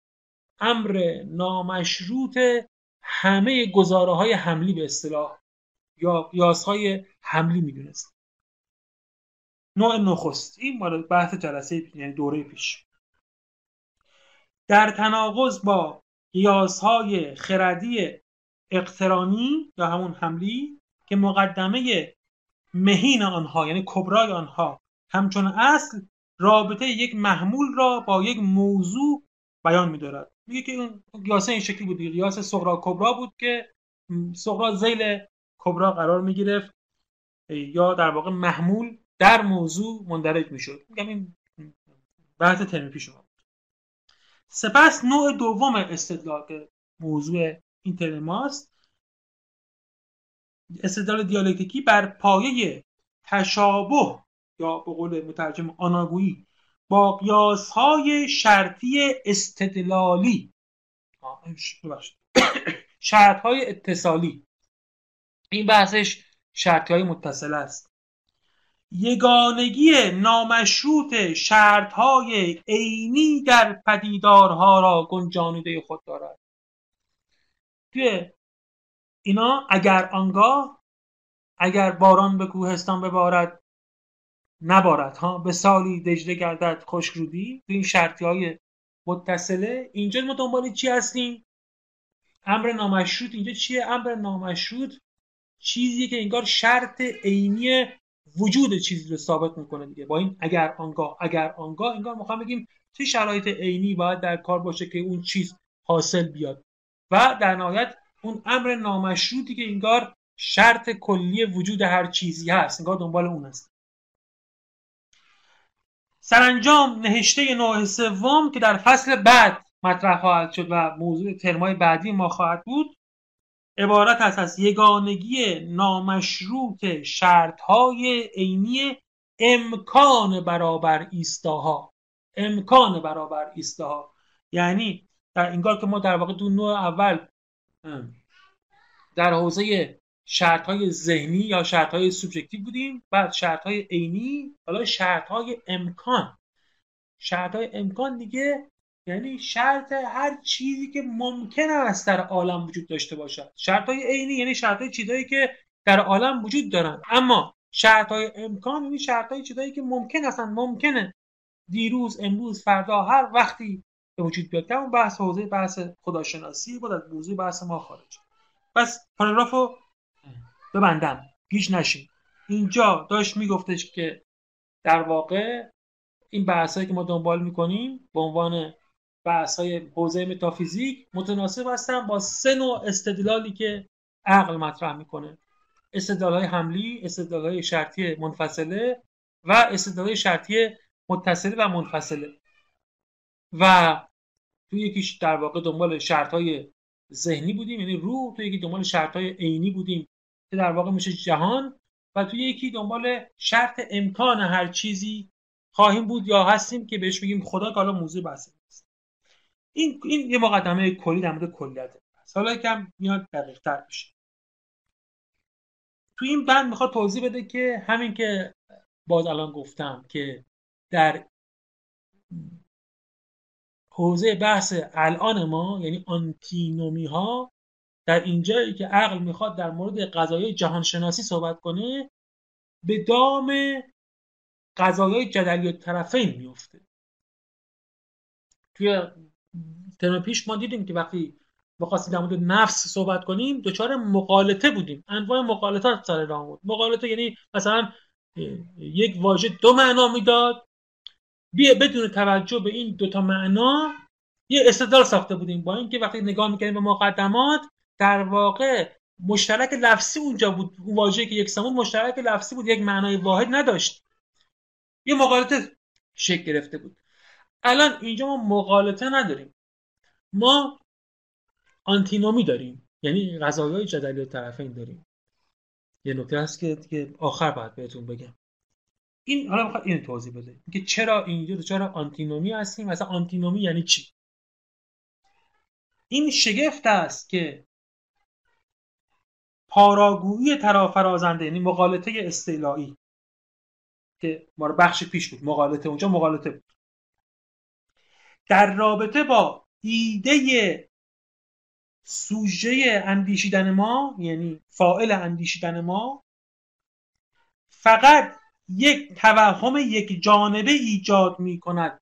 امر نامشروط همه گزاره های حملی به اصطلاح یا قیاس های حملی می‌دونست. نوع نخست این مال بحث جلسه یعنی دوره پیش. در تناقض با قیاس های خردی اقترانی یا همون حملی که مقدمه مهین آنها یعنی کبرای آنها همچون اصل رابطه یک محمول را با یک موضوع بیان میدارد. میگه که اون قیاسه این شکلی بود قیاس صغرا کبرا بود که صغرا زیل کبرا قرار می‌گرفت. یا در واقع محمول در موضوع مندرج می‌شد. میگم این بحث ترم پیش بود. سپس نوع دوم استدلال که موضوع این ترم ماست. استدلال دیالکتیکی بر پایه تشابه یا به قول مترجم آناگویی با قیاس های شرطی استدلالی. شرط های اتصالی. این بحثش شرطی های متصل است. یگانگی نامشروط شرط های عینی در پدیدارها را گنجانیده خود دارد. توی اینا اگر آنگاه اگر باران به کوهستان ببارد نبارد. ها به سالی دجله گردد خشکرودی. تو این شرطی های متصله. اینجا ما دنبال چی هستیم؟ امر نامشروط. اینجا چیه؟ امر نامشروط چیزی که انگار شرط عینی وجود چیزی رو ثابت می‌کنه دیگه. با این اگر آنگاه اگر آنگاه انگار می‌خوام بگیم چه شرایط عینی باید در کار باشه که اون چیز حاصل بیاد. و در نهایت اون امر نامشروطی که انگار شرط کلی وجود هر چیزی هست انگار دنبال اون است سرانجام نهشته نوع سوم که در فصل بعد مطرح خواهد شد و موضوع ترمای بعدی ما خواهد بود عبارت است از یگانگی نامشروط شرطهای عینی امکان برابر ایستاها. امکان برابر ایستاها. یعنی در اینگار که ما در واقع دو نوع اول در حوزه شرط های ذهنی یا شرط های سوبژکتیو بودیم بعد شرط های عینی حالا شرط های امکان. شرط های امکان دیگه یعنی شرط هر چیزی که ممکن است در عالم وجود داشته باشد. شرط های عینی یعنی شرط های چیزایی که در عالم وجود دارند اما شرط های امکان یعنی شرط های چیزایی که ممکن هستند ممکنه دیروز امروز فردا هر وقتی به وجود بیاد. اون بحث حوزه بحث خداشناسی بود از موضوع بحث ما خارج پس پاراگرافو ببندم. گیش نشین. اینجا داشت میگفتش که در واقع این بحثایی که ما دنبال می‌کنیم به عنوان بحث های حوزه متافیزیک متناسب هستن با سه نوع استدلالی که عقل مطرح می‌کنه. استدلال های حملی استدلال های شرطی منفصله و استدلال شرطی متصله و منفصله. و توی یکیش در واقع دنبال شرط های ذهنی بودیم یعنی روح توی یکی دنبال شرط های عینی بودیم. که در واقع میشه جهان و توی یکی دنبال شرط امکان هر چیزی خواهیم بود یا هستیم که بهش بگیم خدا که حالا موضوع بحث نیست. این این یه مقدمه کلی در مورد کلیت حالا یکم میاد دقیق تر بشه. تو این بند می‌خواد توضیح بده که همین که باز الان گفتم که در حوزه بحث الان ما یعنی آنتینومی ها در اینجایی که عقل می‌خواد در مورد قضایای جهانشناسی صحبت کنه به دام قضایای جدلی و طرفین میفته. توی ترم پیش ما دیدیم که وقتی خواستیم در مورد نفس صحبت کنیم دچار مقالطه بودیم. انواع مقالطات سر راه بود مقالطه یعنی مثلا یک واژه دو معنا می‌داد. بیا بدون توجه به این دوتا معنا یه استدلال ساخته بودیم. با اینکه وقتی نگاه می‌کنیم به مقدمات در واقع مشترک لفظی اونجا بود اون که یک سمون مشترک لفظی بود یک معنای واحد نداشت. یه مقالطه شکل گرفته بود. الان اینجا ما مقالطه نداریم. ما آنتینومی داریم. یعنی غذایای جدلی طرفین داریم. یه نکته هست که دیگه آخر باید بهتون بگم. این حالا می‌خواد این توضیح بده. که چرا اینجا چرا آنتینومی هستیم؟ مثلا آنتینومی یعنی چی؟ این شگفت است که پاراگویی ترافرازنده یعنی مقالطه استعلایی که ما بخش پیش بود مقالطه اونجا مقالطه بود. در رابطه با ایده سوژه اندیشیدن ما یعنی فائل اندیشیدن ما فقط یک توهم یک جانبه ایجاد می کند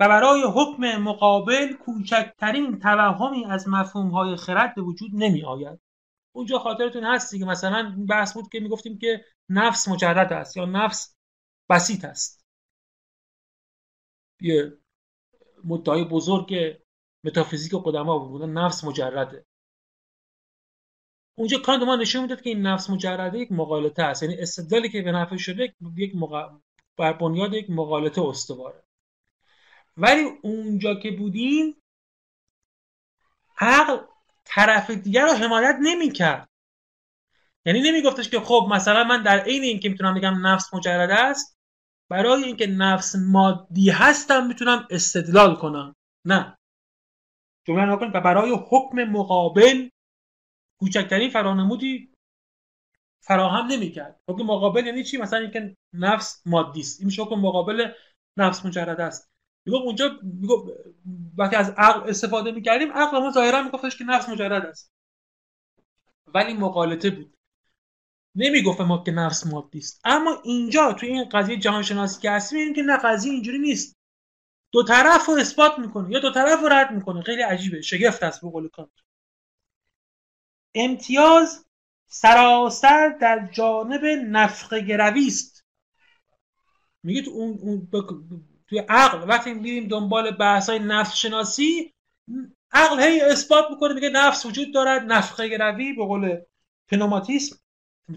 و برای حکم مقابل کوچکترین توهمی از مفهوم خرد به وجود نمی آید اونجا خاطرتون هستی که مثلا بحث بود که می‌گفتیم که نفس مجرد است یا نفس بسیط است. یه مدعای بزرگ متافیزیک قدما بود نفس مجرده. اونجا کانت ما نشون می‌داد که این نفس مجرده یک مقالطه است. یعنی استدلالی که به نفع شده یک مق... بر بنیاد یک مقالطه استواره. ولی اونجا که بودیم عقل طرف دیگر رو حمایت نمی‌کرد. یعنی نمیگفتش که خب مثلا من در عین اینکه می‌تونم بگم نفس مجرد است برای اینکه نفس مادی هستم می‌تونم استدلال کنم. نه. جمله نکنید و برای حکم مقابل کوچکترین فرانمودی فراهم نمی‌کرد. حکم مقابل یعنی چی؟ مثلا اینکه نفس مادی است. این حکم مقابل نفس مجرد است. میگم اونجا میگم وقتی از عقل استفاده می‌کردیم عقل ما ظاهرا میگفتش که نفس مجرد است. ولی مقالطه بود. نمی‌گفت ما که نفس مادی است. اما اینجا توی این قضیه جهان شناسی که هستیم که نه قضیه اینجوری نیست. دو طرف رو اثبات می‌کنه یا دو طرف رو رد می‌کنه. خیلی عجیبه. شگفت است به قول کانت. امتیاز سراسر در جانب نفق گروی است. میگه تو اون, اون توی عقل. وقتی میریم دنبال بحث های نفس شناسی عقل هی اثبات می‌کنه میگه نفس وجود دارد نفق گروی به قول پنوماتیسم.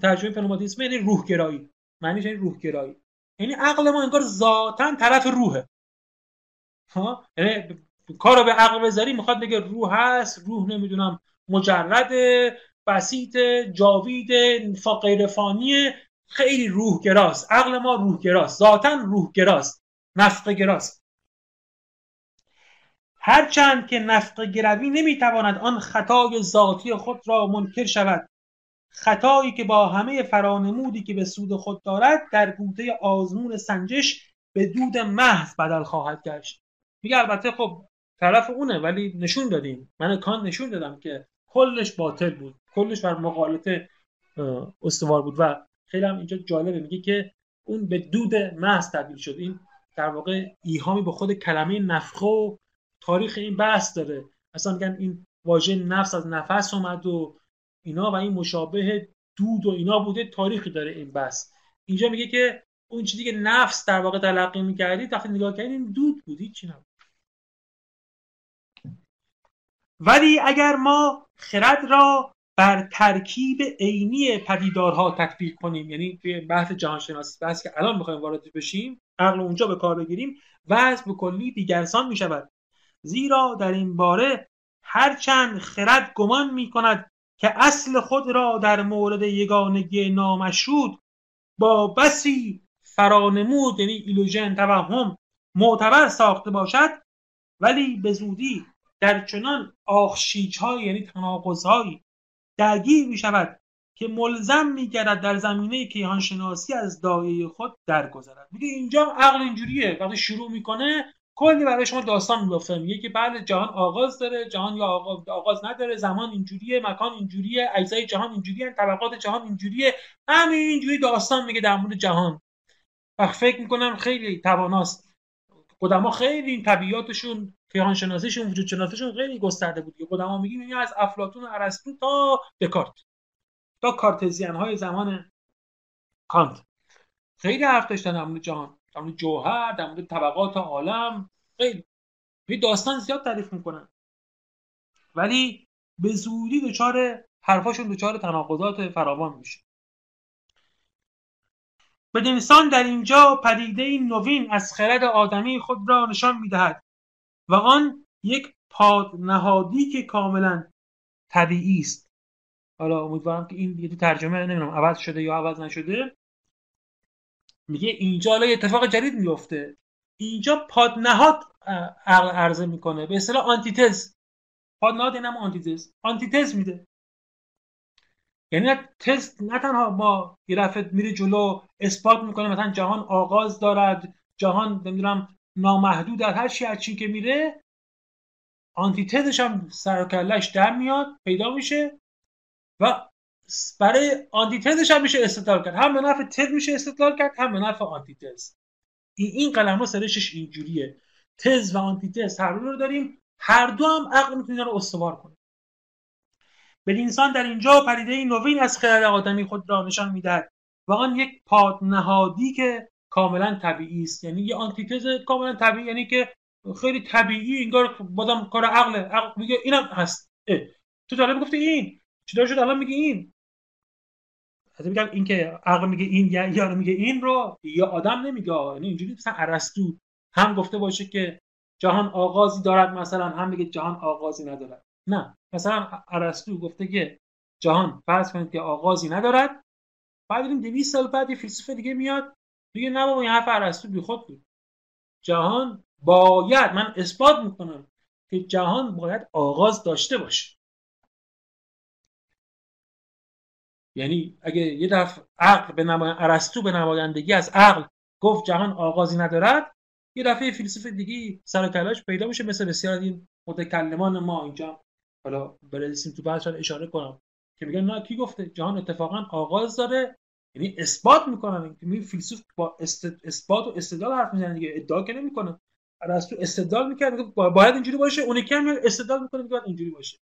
ترجمه پنوماتیسم یعنی روح گرایی معنیش یعنی روح گرایی یعنی عقل ما انگار ذاتا طرف روحه. ها؟ یعنی کارو به عقل بذاری می‌خواد بگه روح هست روح نمی‌دونم مجرد بسیط جاوید غیر فانی خیلی روح گراست عقل ما روح گراست ذاتا روح گراست نفق گراست هرچند که نفق گروی نمی‌تواند آن خطای ذاتی خود را منکر شود. خطایی که با همه فرانمودی که به سود خود دارد در بوده آزمون سنجش به دود محض بدل خواهد گشت. میگه البته خب طرف اونه ولی نشون دادیم. من کان نشون دادم که کلش باطل بود. کلش بر مقالطه استوار بود. و خیلی هم اینجا جالبه میگه که اون به دود محض تبدیل شد. این در واقع ایهامی به خود کلمه نفخه و تاریخ این بحث داره. اصلا میگن این واژه نفس از نفس اومد و اینا و این مشابه دود و اینا بوده تاریخی داره این بحث. اینجا میگه که اون چیزی که نفس در واقع تلقی می‌کردید وقتی نگاه کردید دود بودی چی نبود. ولی اگر ما خرد را بر ترکیب عینی پدیدارها تطبیق کنیم یعنی توی بحث جهانشناسی بحث که الان می‌خوایم وارد بشیم عقل اونجا به کار بگیریم وضع به کلی دیگرسان می شود زیرا در این باره هرچند خرد گمان می کند که اصل خود را در مورد یگانگی نامشروط با بسی فرانمود یعنی ایلوژن توهم معتبر ساخته باشد ولی به زودی در چنان آخشیچ یعنی تناقض درگیر می شود که ملزم میگردد در زمینه کیهان شناسی از دایه خود درگذرد. میگه اینجا عقل اینجوریه. وقتی شروع می‌کنه کلی برای شما داستان می‌گفته میگه که بعد جهان آغاز داره. جهان یا آغاز, نداره. زمان اینجوریه مکان اینجوریه اجزای جهان اینجوریه طبقات جهان اینجوریه. همین اینجوری داستان میگه در مورد جهان. و فکر می‌کنم خیلی تواناست. قدما خیلی این طبیعاتشون کیهان شناسیشون وجود شناسیشون خیلی گسترده بود. که قدما میگیم از افلاطون و ارسطو تا دکارت. تا کارتزیان های زمان کانت. خیلی حرف داشتن در مورد جهان در مورد جوهر در مورد طبقات عالم. خیلی. یه داستان زیاد تعریف می‌کنن. ولی به زودی دچار حرفاشون دچار تناقضات فراوان میشه. بدینسان در اینجا پدیده نوین از خرد آدمی خود را نشان می‌دهد و آن یک پادنهادی که کاملا طبیعی است. حالا امیدوارم که این دیگه ترجمه نمی‌دونم عوض شده یا عوض نشده. میگه اینجا حالا اتفاق جدید میفته اینجا پادنهاد عرضه می‌کنه. به اصطلاح آنتیتز. پادنهاد اینم آنتیتز. آنتیتز میده. یعنی تست نه تنها ما یه دفعه میره جلو اثبات می‌کنه مثلا جهان آغاز دارد جهان نمی‌دونم نامحدود از هر چی از چی که میره آنتیتزش هم سر کلش در میاد پیدا میشه. و برای آنتیتزش هم میشه استدلال کرد. هم به نفع تز میشه استدلال کرد هم به نفع آنتیتز. این این قلم ها سرشش اینجوریه. تز و آنتیتز هر رو داریم. هر دو هم عقل می‌تونه رو استوار کنه. انسان در اینجا پریده نوین از خرد آدمی خود را نشان می‌دهد و آن یک پادنهادی که کاملا طبیعی است. یعنی یه آنتیتز کاملا طبیعی یعنی که خیلی طبیعی انگار بازم کار عقل عقل میگه اینم هست. اه. تو داره گفتی این. چطور شد؟ الان میگه این. از میگم این که عقل میگه این یا یا میگه این رو یا آدم نمیگه یعنی اینجوری مثلا ارسطو هم گفته باشه که جهان آغازی دارد مثلا هم میگه جهان آغازی ندارد. نه. مثلا ارسطو گفته که جهان فرض کنید که آغازی ندارد. بعد دیدیم 200 سال بعد یه فیلسوف دیگه میاد دیگه نه بابا این حرف ارسطو بیخود بود. جهان باید من اثبات می‌کنم که جهان باید آغاز داشته باشه. یعنی اگه یه دفعه عقل به نمای... ارسطو به نمایندگی از عقل گفت جهان آغازی ندارد یه دفعه فیلسوف دیگه سر کلاش پیدا میشه مثل بسیار این متکلمان ما اینجا. حالا برسیم تو بعد اشاره کنم. که میگن نه کی گفته؟ جهان اتفاقا آغاز داره. یعنی اثبات می‌کنن. که می فیلسوف با اثبات و استدلال حرف می‌زنه دیگه ادعا که نمی‌کنه. تو استدلال می‌کنه باید اینجوری باشه. اون یکی هم استدلال می‌کنه میگه اینجوری باشه.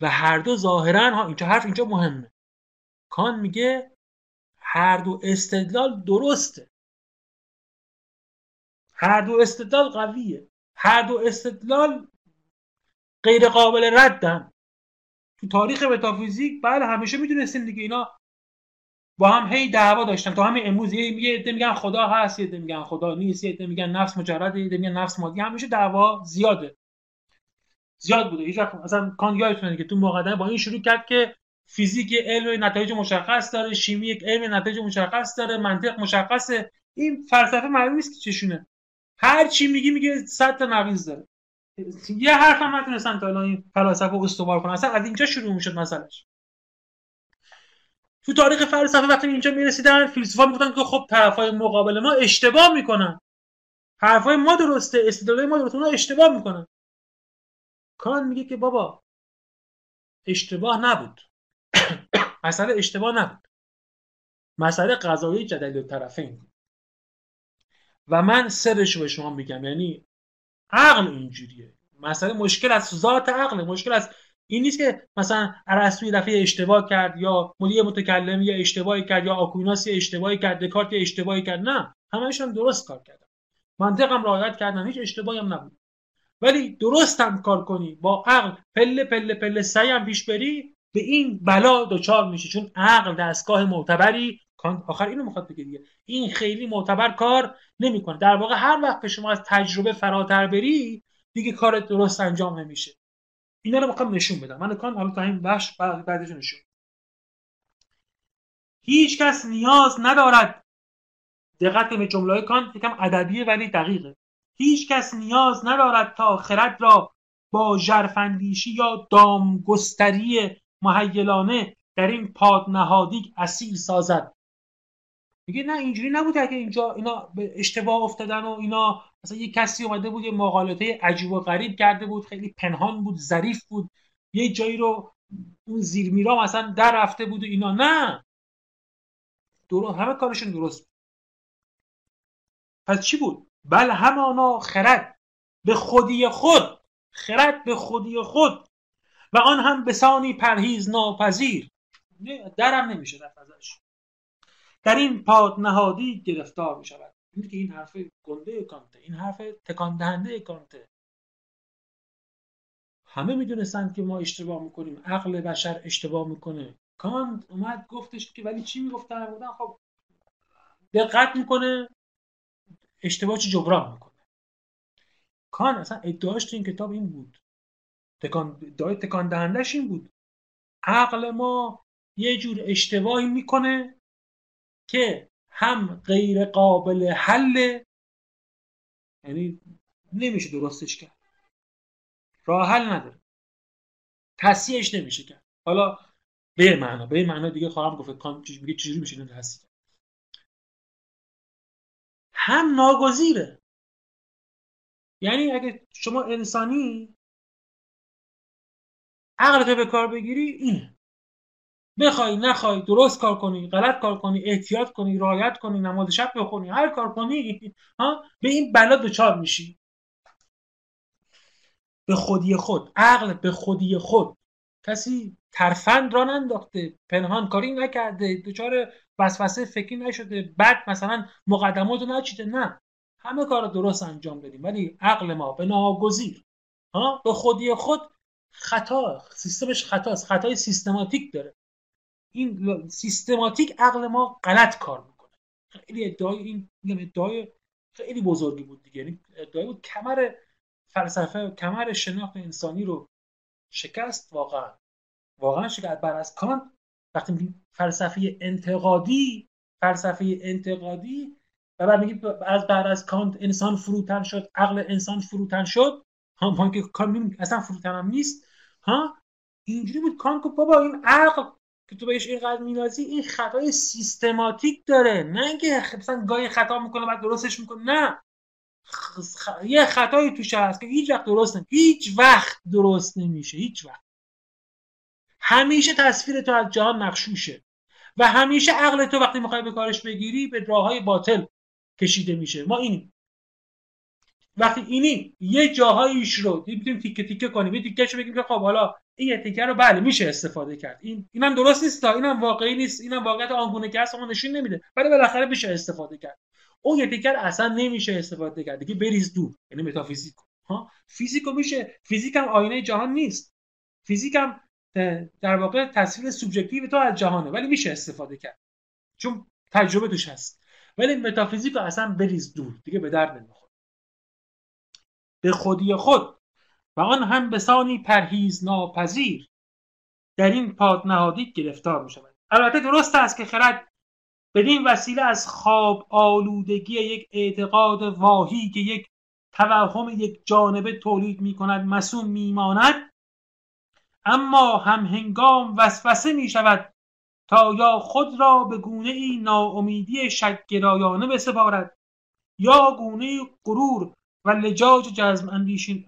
و هر دو ظاهرا ها اینجا حرف اینجا مهمه. کان میگه هر دو استدلال درسته. هر دو استدلال قویه. هر دو استدلال غیر قابل ردن. تو تاریخ متافیزیک بله همیشه می‌دونستیم دیگه اینا با هم هی دعوا داشتن. تا همین امروز یه عده میگن خدا هست یه عده میگن خدا نیست یه عده میگن نفس مجرده یه میگن نفس مادی. همیشه دعوا زیاده. زیاد بوده. هیچ وقت مثلا کان یادتونه که تو مقدمه با این شروع کرد که فیزیک علم نتایج مشخص داره شیمی علم نتایج مشخص داره منطق مشخصه این فلسفه معلوم نیست که چشونه. هر چی میگی میگه صد تا نقیض داره. یه حرف هم نتونستن تا الان این فلاسفه استوار کنن. اصلا از اینجا شروع می‌شد مسئلهش. تو تاریخ فلسفه وقتی اینجا می‌رسیدن فیلسوفا می‌گفتن که خب طرفای مقابل ما اشتباه می‌کنن. حرفای ما درسته استدلال ما درسته اونا اشتباه می‌کنن. کان میگه که بابا اشتباه نبود. مسئله اشتباه نبود. مسئله قضایی جدل طرفین و من سرش به شما میگم. یعنی عقل اینجوریه. مسئله مشکل از ذات عقل مشکل از این نیست که مثلا ارسطو یه دفعه اشتباه کرد یا مدیر متکلم یا اشتباهی کرد یا آکویناس اشتباهی کرد دکارت اشتباهی کرد. نه. همشون درست کار کردن منطق هم رعایت کردن هیچ اشتباهی هم نبود. ولی درست هم کار کنی. با عقل پله پله پله سعی هم پیش بری به این بلا دچار میشه چون عقل دستگاه معتبری. آخر اینو می‌خواد بگه دیگه. این خیلی معتبر کار نمی‌کنه. در واقع هر وقت که شما از تجربه فراتر بری دیگه کار درست انجام نمیشه. اینا رو می‌خوام نشون بدم. من کان حالا تا این بخش بعدش نشون. هیچ کس نیاز ندارد. دقت به جمله کان یکم ادبیه ولی دقیقه. هیچ کس نیاز ندارد تا خرد را با ژرفاندیشی یا دامگستری محیلانه در این پادنهادی اصیل سازد. میگه نه اینجوری نبوده که اینجا اینا به اشتباه افتادن و اینا. مثلا یه کسی اومده بود یه مقالطه عجیب و غریب کرده بود خیلی پنهان بود ظریف بود. یه جایی رو اون زیر میرا مثلا در رفته بود و اینا. نه! درست همه کارشون درست پس چی بود؟ بل همانا خرد به خودی خود خرد به خودی خود. و آن هم بسانی پرهیز ناپذیر. درم نمیشه ازش. در این پاد نهادی گرفتار می شود این که این حرف گنده کانته این حرف تکان دهنده کانته. همه می‌دونستند که ما اشتباه می‌کنیم عقل بشر اشتباه می‌کنه. کانت اومد گفتش که ولی چی می‌گفتن؟ بودن خب دقت می‌کنه. اشتباه چی جبران می‌کنه. کان اصلا ادعاش تو این کتاب این بود. تکان ادعای تکان دهندش این بود. عقل ما یه جور اشتباهی می‌کنه که هم غیر قابل حل یعنی نمیشه درستش کرد. راه حل نداره. تصحیحش نمیشه کرد. حالا به معنا به معنا دیگه خواهم گفت. کان میگه چجوری میشه اینو تصحیح هم ناگزیره. یعنی اگه شما انسانی عقلت به کار بگیری اینه. بخوای نخوای درست کار کنی غلط کار کنی احتیاط کنی رعایت کنی نماز شب بخونی هر کار کنی ها به این بلا دچار میشی. به خودی خود عقل به خودی خود. کسی ترفند را ننداخته پنهان کاری نکرده دچار وسوسه فکری نشده. بعد مثلا مقدمات رو نچیده. نه. همه کار درست انجام بدیم ولی عقل ما به ناگزیر. ها؟ به خودی خود خطا. سیستمش خطاست. خطای سیستماتیک داره. این سیستماتیک عقل ما غلط کار می‌کنه. خیلی ادعای این ادعای خیلی بزرگی بود دیگه. یعنی ادعای بود کمر فلسفه کمر شناخت انسانی رو شکست. واقعا. واقعا شکست. بر از کانت وقتی میگیم فلسفه انتقادی فلسفه انتقادی و بعد میگیم از بعد از کانت انسان فروتن شد عقل انسان فروتن شد ها که اصلا فروتن هم نیست ها اینجوری بود کانت بابا این عقل که تو بهش اینقدر مینازی این خطای سیستماتیک داره نه اینکه مثلا گاهی خطا می‌کنه بعد درستش می‌کنه نه. خ... یه خطایی توش هست که هیچ وقت درست نمیشه هیچ وقت درست نمیشه هیچ وقت. همیشه تصویر تو از جهان مخشوشه و همیشه عقل تو وقتی می‌خوای به کارش بگیری به راه های باطل کشیده میشه. ما این وقتی اینی یه جاهاییش رو می‌تونیم تیکه تیکه کنیم. یه تیکهشو بگیم که خب حالا این یه تیکه رو بله میشه استفاده کرد. این اینم درست نیست تا اینم واقعی نیست. اینم واقعیت آنگونه که هست نشون نمیده. ولی بالاخره میشه استفاده کرد. اون یه تیکه اصلا نمیشه استفاده کرد. دیگه بریز دور. یعنی متافیزیک. ها؟ فیزیکو میشه. فیزیک هم آینه جهان نیست. فیزیک هم در واقع تصویر سوبژکتیو تو از جهانه ولی میشه استفاده کرد. چون تجربه توش هست. ولی متافیزیک اصلا بریز دور دیگه به درد نمی‌خوره. به خودی خود. و آن هم بسانی پرهیز ناپذیر. در این پادنهادی گرفتار می شود البته درست است که خرد بدین وسیله از خواب آلودگی یک اعتقاد واهی که یک توهم یک جانبه تولید می کند مسون می ماند اما هم هنگام وسوسه می شود تا یا خود را به گونه ای ناامیدی شکگرایانه بسپارد یا گونه غرور و لجاج جزم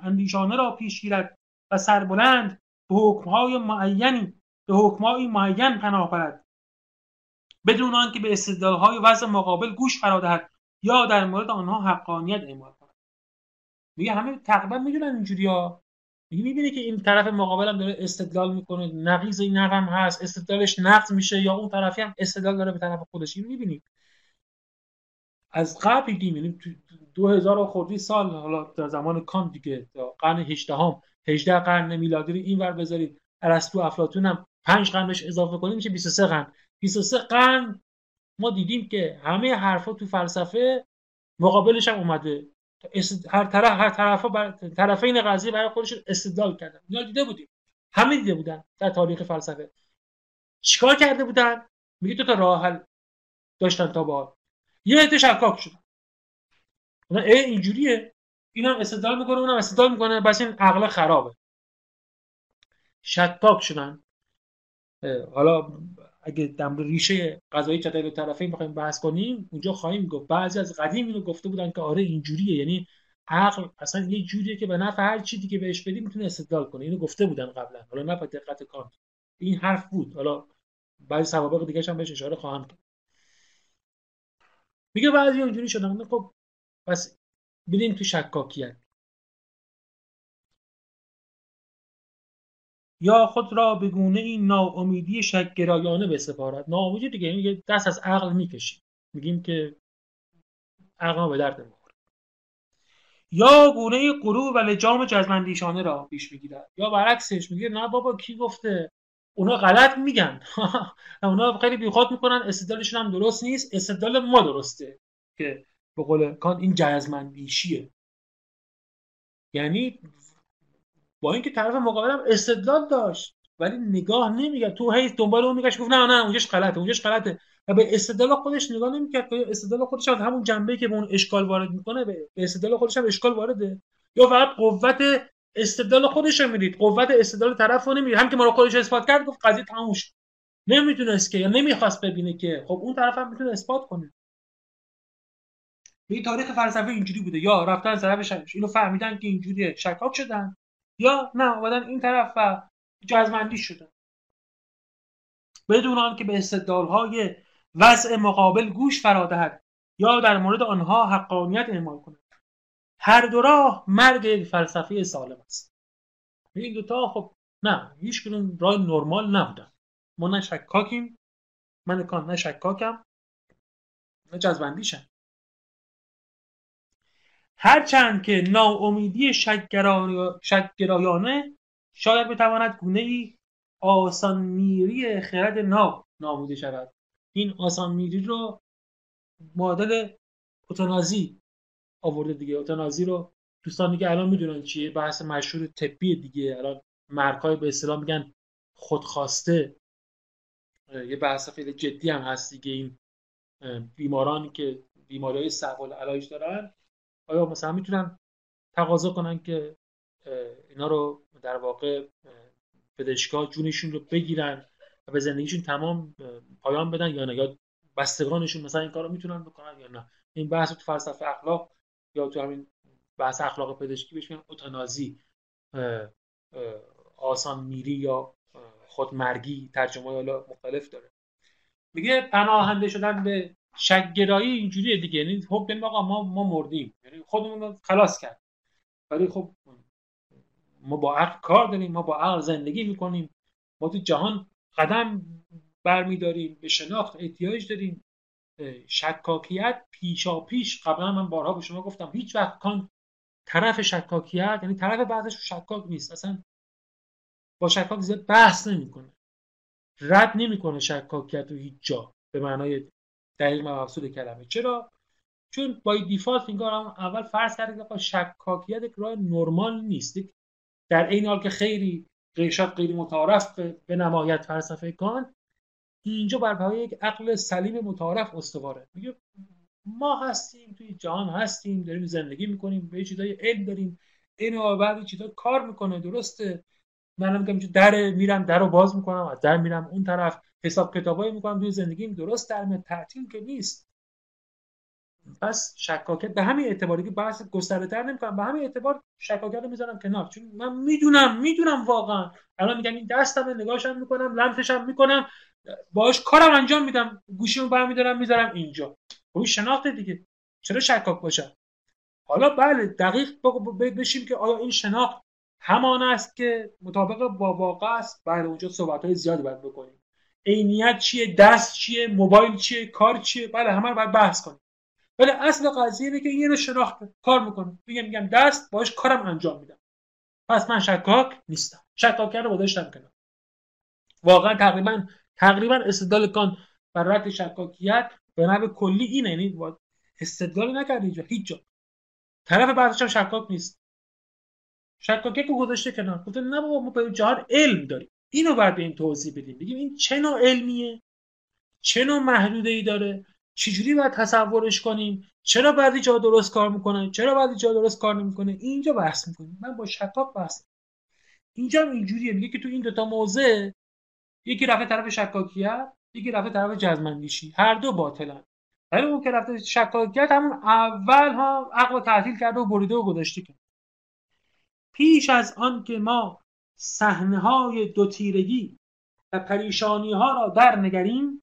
اندیشانه را پیش گیرد و سربلند به حکمهای معینی به حکمهای معین پناه برد. بدون آنکه به استدلالهای وضع مقابل گوش فرا یا در مورد آنها حقانیت اعمال کند. میگه همه تقریبا می‌دونن اینجوری ها می‌بینه که این طرف مقابل هم داره استدلال می‌کنه نقیض این نقم هست استدلالش نقض میشه یا اون طرفی هم استدلال داره به طرف خودش. این می‌بینید از قبل دیدیم یعنی دو هزار خوردی سال حالا در زمان کان دیگه قرن 18 هم 18 قرن میلادی این ور بذارید. ارسطو افلاطون هم 5 قرن بهش اضافه کنیم میشه 23 قرن. 23 قرن ما دیدیم که همه حرفا تو فلسفه مقابلش هم اومده. هر طرف هر طرفا بر... طرفین قضیه برای خودشون استدلال کردن. اینا دیده بودیم. همه دیده بودن در تاریخ فلسفه. چیکار کرده بودن؟ میگه تو تا راه حل داشتن تا با یه عده شکاک شدن. ای اینجوریه. اینم استدلال می‌کنه اونم استدلال می‌کنه. بس این عقل خرابه. شکاک شدن. حالا اگه دم ریشه قضایی چطور طرفین بخوایم بحث کنیم اونجا خواهیم گفت. بعضی از قدیم اینو گفته بودن که آره اینجوریه یعنی عقل اصلا یه جوریه که به نفع هر چیزی که بهش بدی می‌تونه استدلال کنه. اینو گفته بودن قبلا. حالا نه دقت کانت این حرف بود. حالا بعضی سوابق دیگه هم بهش اشاره خواهم کرد. میگه بعضی اونجوری شدن. خب پس بریم تو شکاکیت. یا خود را به گونه این ناامیدی شکگرایانه بسپارد ناامیدی دیگه یعنی دست از عقل می‌کشیم میگیم که عقل به درد می‌خوره یا گونه غرور و لجام جزمندیشانه را پیش می‌گیرد. یا برعکسش میگه نه بابا کی گفته؟ اونا غلط میگن. اونا خیلی بیخواد می‌کنن. استدلالشون هم درست نیست. استدلال ما درسته که به قول کان این جزمندیشیه. یعنی با اینکه طرف مقابلم استدلال داشت ولی نگاه نمیگرد تو هی دنبال اون میگشت گفت نه نه اونجاش غلطه اونجاش غلطه. و به استدلال خودش نگاه نمی‌کرد. که استدلال خودش از همون جنبه که به اون اشکال وارد می‌کنه به استدلال خودش هم اشکال وارده. یا فقط قوت استدلال خودش رو می‌دید. قوت استدلال طرف رو نمی‌دید. هم که ما رو خودش اثبات کرد گفت قضیه تموم شد. نمی‌تونست که یا نمی‌خواست ببینه که. خب اون طرف هم می‌تونه اثبات کنه. این تاریخ فلسفه اینجوری بوده. یا رفتن طرف اینو فهمیدن که اینجوریه. شکاک شدن. یا نه اومدن این طرف و جزمندی شدن. بدون که به استدلالهای وضع مقابل گوش فرادهد یا در مورد آنها حقانیت اعمال کند هر دو راه مرگ فلسفی سالم است. این دوتا خب نه هیچ کنون راه نرمال نبودن. ما نه شکاکیم من کان نه شکاکم نه جزبندیشم هرچند که ناامیدی شکگرایانه شاید بتواند گونه ای آسان میری خرد ناب ناموده شود. این آسان میری رو معادل اوتانازی آورده دیگه. اوتانازی رو دوستانی که الان می‌دونن چیه. بحث مشهور طبی دیگه. الان مرکای به اصطلاح میگن خودخواسته. یه بحث خیلی جدی هم هست دیگه. این بیمارانی که بیماری های سوال علاج دارن آیا مثلا می‌تونن تقاضا کنن که اینا رو در واقع پزشکا جونشون رو بگیرن و به زندگیشون تمام پایان بدن یا نه؟ یا بستگانشون مثلا این کار رو می‌تونن بکنن یا نه؟ این بحث تو فلسفه اخلاق یا تو همین بحث اخلاق پزشکی بهش میگن اوتانازی. آسان میری یا خودمرگی ترجمه حالا مختلف داره. میگه پناهنده شدن به شکگرایی اینجوریه دیگه. یعنی خب آقا ما ما مردیم. یعنی خودمون رو خلاص کرد. ولی خب ما با عقل کار داریم. ما با عقل زندگی می‌کنیم. ما تو جهان قدم برمیداریم. به شناخت احتیاج داریم. شکاکیت پیشا پیش قبلا من بارها به شما گفتم. هیچ وقت کان طرف شکاکیت یعنی طرف بعضش شکاک نیست. اصلا با شکاک زیاد بحث نمی‌کنه. رد نمی‌کنه شکاکیت رو هیچ جا. به معنای دقیق مقصود کلمه. چرا؟ چون با دیفالت انگار اول فرض کرده که شکاکیت یک راه نرمال نیست. در این حال که خیلی قیشات غیر متعارف به نمایت فلسفه کان اینجا بر پایه یک عقل سلیم متعارف استواره. میگه ما هستیم توی جهان هستیم داریم زندگی می‌کنیم به چیزای علم داریم. این و بعد چیزا کار می‌کنه درسته. منم میگم در میرم در باز می‌کنم از در میرم اون طرف حساب کتابایی می‌کنم توی زندگیم درست در تعطیل که نیست. پس شکاکت به همین اعتباری که بحث گسترده تر نمی‌کنم به همین اعتبار شکاکت رو می‌ذارم کنار. چون من می‌دونم می‌دونم واقعا. الان میگم این دستم نگاهشم می‌کنم لمسشم می‌کنم باش کارم انجام میدم گوشیمو برمیدارم می‌ذارم اینجا. خب شناخت دیگه. چرا شکاک باشم؟ حالا بله دقیق بشیم که آیا این شناخت همان است که مطابق با واقع است. بله اونجا صحبت های زیادی باید بکنیم. عینیت چیه؟ دست چیه؟ موبایل چیه؟ کار چیه؟ بله همه رو باید بحث کنیم. ولی اصل قضیه اینه که این رو شناخت. کار می‌کنه میگم میگم دست باش کارم انجام میدم. پس من شکاک نیستم. شکاک رو گذاشتم کنار واقعا تقریبا تقریبا استدلال کان بر رد شکاکیت به نحو کلی اینه. یعنی استدلال نکرد اینجا. هیچ جا. طرف بعدش هم شکاک نیست. شکاکی که گذاشته کنار. گفته نه بابا ما به جهان علم داریم. اینو باید به این توضیح بدیم. بگیم این چه نوع علمیه؟ چه نوع محدوده ای داره؟ چجوری باید تصورش کنیم؟ چرا بعضی جا درست کار می‌کنه؟ چرا بعضی جا درست کار نمی‌کنه؟ اینجا بحث می‌کنیم. من با شکاک بحث اینجا هم اینجوریه. میگه که تو این دوتا موضع یکی رفته طرف شکاکیت یکی رفته طرف جزمندیشی. هر دو باطلن. ولی اون که رفته شکاکیت همون اول ها عقل تعطیل کرده و بریده و گذاشته کرد پیش از آن که ما صحنه های دو تیرگی و پریشانی ها را در نگریم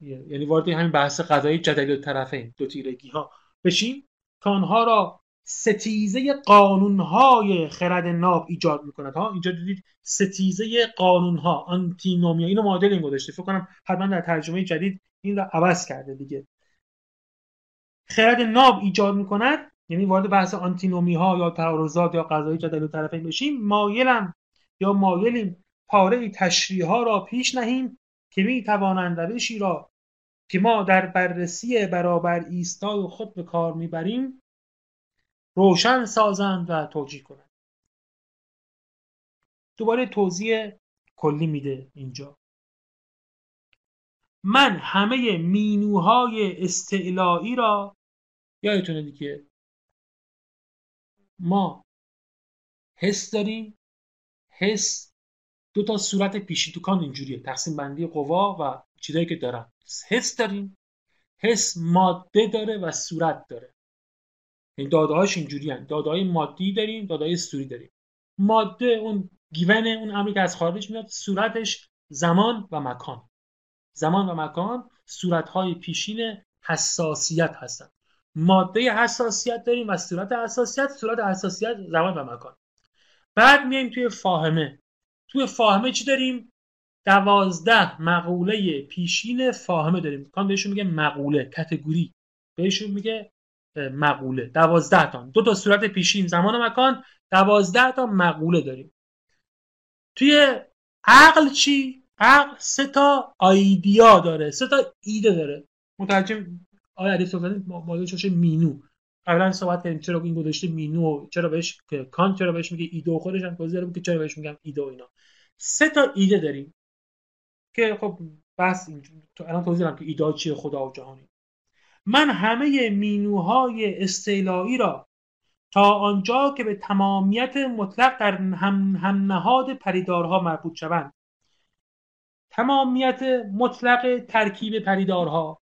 یعنی وارد همین بحث قضایی جدلی طرفین دو تیرگی ها بشیم که آنها را ستیزه قانونهای خرد ناب ایجاد می‌کند. ها اینجا دیدید ستیزه قانونها آنتینومیا اینو معادل این گذاشته. فکر کنم حتما در ترجمه جدید این رو عوض کرده دیگه. خرد ناب ایجاد می‌کند یعنی وارد بحث آنتینومی ها یا تعارضات یا قضایی جدل و طرفین بشیم مایلم یا مایلیم پاره تشریح ها را پیش نهیم که می توانند روشی را که ما در بررسی برابر ایستای خود به کار می‌بریم روشن سازند و توجیه کنند. دوباره توضیح کلی میده اینجا. من همه مینوهای استعلایی را یادتونه دیگه ما حس داریم. حس دو تا صورت پیشی تو کان اینجوریه. تقسیم بندی قوا و چیزایی که دارن. حس داریم. حس ماده داره و صورت داره. این داده هاش اینجوری. داده های مادی داریم داده های سوری داریم. ماده اون گیون اون امری که از خارج میاد صورتش زمان و مکان. زمان و مکان صورت های پیشین حساسیت هستن. ماده حساسیت داریم و صورت حساسیت صورت حساسیت زمان و مکان. بعد میایم توی فاهمه. توی فاهمه چی داریم؟ دوازده مقوله پیشین فاهمه داریم. کان بهشون میگه مقوله کتگوری. بهشون میگه مقوله. دوازده تا. دو تا صورت پیشین. زمان و مکان. دوازده تا مقوله داریم. توی عقل چی؟ عقل سه تا آیدیا داره. سه تا ایده داره. متوجه آیا علی صحبت ماده چه مینو. قبلا صحبت کردیم چرا این گذاشته مینو چرا بهش کان چرا بهش میگه ایده خودش هم توضیح که چرا بهش میگم ایده و اینا. سه تا ایده داریم که خب بس تو الان توضیح که ایده چیه خدا و جهانی. من همه مینوهای استعلایی را تا آنجا که به تمامیت مطلق در هم, هم نهاد پریدارها مربوط شوند. تمامیت مطلق ترکیب پریدارها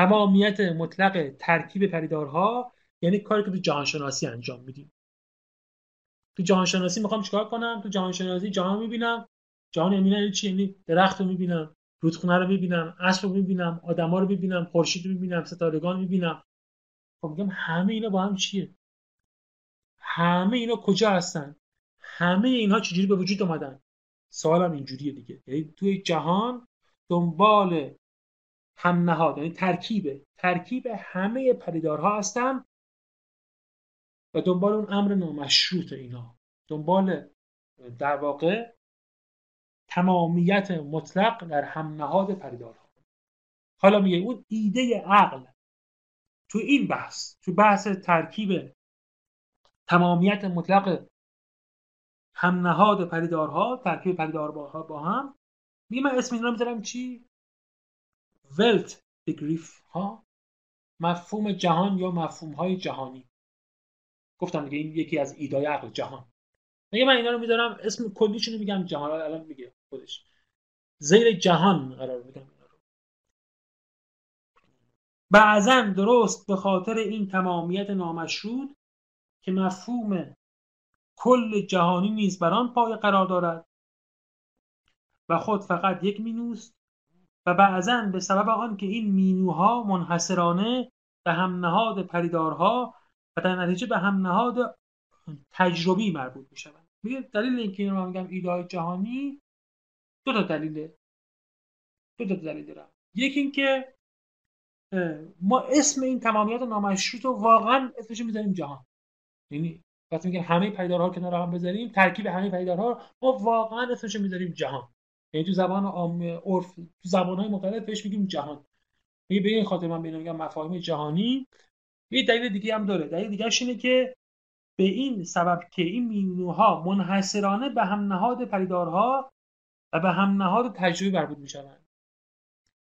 تمامیت مطلق ترکیب پریدارها یعنی کاری که تو جهانشناسی انجام میدیم. تو جهانشناسی می‌خوام چیکار کنم؟ تو جهانشناسی جهان می‌بینم. جهان یعنی چی؟ یعنی درخت رو می‌بینم رودخونه رو می‌بینم اسب رو می‌بینم آدما رو می‌بینم خورشید رو می‌بینم ستارگان می‌بینم. خب میگم همه اینا با هم چیه؟ همه اینا کجا هستن؟ همه اینها چجوری به وجود اومدن؟ سوالم اینجوریه دیگه. یعنی توی جهان دنبال هم نهاد یعنی ترکیب ترکیب همه پدیدارها هستم و دنبال اون امر نامشروط اینا. دنبال در واقع تمامیت مطلق در هم نهاد پدیدارها. حالا میگه اون ایده عقل تو این بحث تو بحث ترکیب تمامیت مطلق هم نهاد پدیدارها ترکیب پدیدارها با هم میگه من اسم این رو می‌ذارم چی؟ ولت بگریف ها؟ مفهوم جهان یا مفهوم های جهانی؟ گفتم دیگه این یکی از ایدای عقل جهان. میگه من اینا رو می‌ذارم اسم کلیشون میگم جهان الان میگه خودش. زیر جهان قرار میدم اینا رو. بعضا درست به خاطر این تمامیت نامشروط که مفهوم کل جهانی نیز بر پای قرار دارد و خود فقط یک مینوست و بعضا به سبب آن که این مینوها منحصرانه به هم نهاد پریدارها و در نتیجه به هم نهاد تجربی مربوط می شود دلیل اینکه این رو میگم ایده جهانی دو تا دلیله دو تا دلیل دارم. یکی اینکه ما اسم این تمامیت نامشروط رو واقعا اسمش می‌ذاریم جهان. یعنی وقتی میگه همه پیدارها کنار هم بذاریم ترکیب همه پیدارها ما واقعا اسمش می‌ذاریم جهان. یعنی تو زبان عام عرف تو زبان‌های مختلف بهش میگیم جهان. میگه به این خاطر من بهش میگم مفاهیم جهانی. یه دلیل دیگه هم داره. دلیل دیگه اینه که به این سبب که این مینوها منحصرانه به هم نهاد پریدارها و به هم نهاد تجربی مربوط می‌شوند.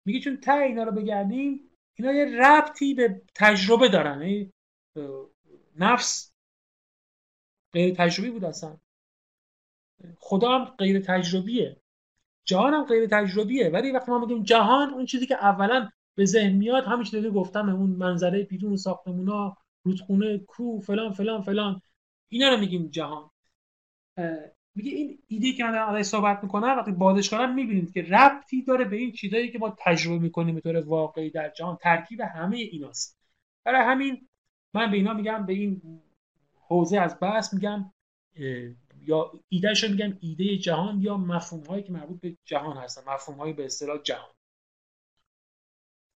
میگه چون تا اینا رو بگردیم اینا یه ربطی به تجربه دارن. یعنی نفس غیر تجربی بود اصلا. خدا هم غیر تجربیه. جهان هم غیر تجربیه ولی وقتی ما میگیم جهان اون چیزی که اولا به ذهن میاد همین چیزی گفتم اون منظره بیرون ساختمونا رودخونه کو فلان فلان فلان. اینا رو میگیم جهان. میگه این ایده که من دارم صحبت می‌کنم وقتی بازش کنم می‌بینید که ربطی داره به این چیزایی که ما تجربه می‌کنیم به طور واقعی در جهان. ترکیب همه ایناست. برای همین من به اینا میگم به این حوزه از بحث میگم یا ایدهش میگم ایده جهان یا مفهوم هایی که مربوط به جهان هستن مفهوم هایی به اصطلاح جهان.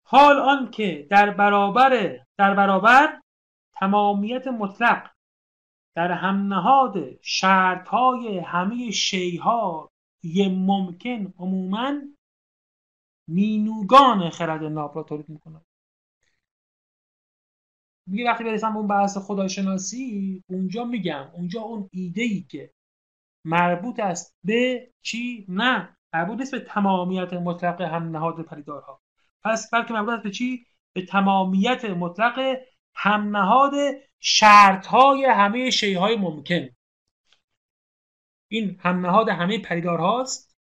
حال آن که در برابر در برابر تمامیت مطلق در هم نهاد شرط های همه شیها یه ممکن عموما مینوگان خرد ناب را تولید می‌کنه میگه وقتی برسم اون بحث خداشناسی اونجا میگم اونجا اون ایده ای که مربوط است به چی؟ نه مربوط نیست به تمامیت مطلق هم نهاد پریدارها پس بلکه مربوط است به چی؟ به تمامیت مطلق هم نهاد شرط های همه شیء ممکن. این هم نهاد همه پریدارهاست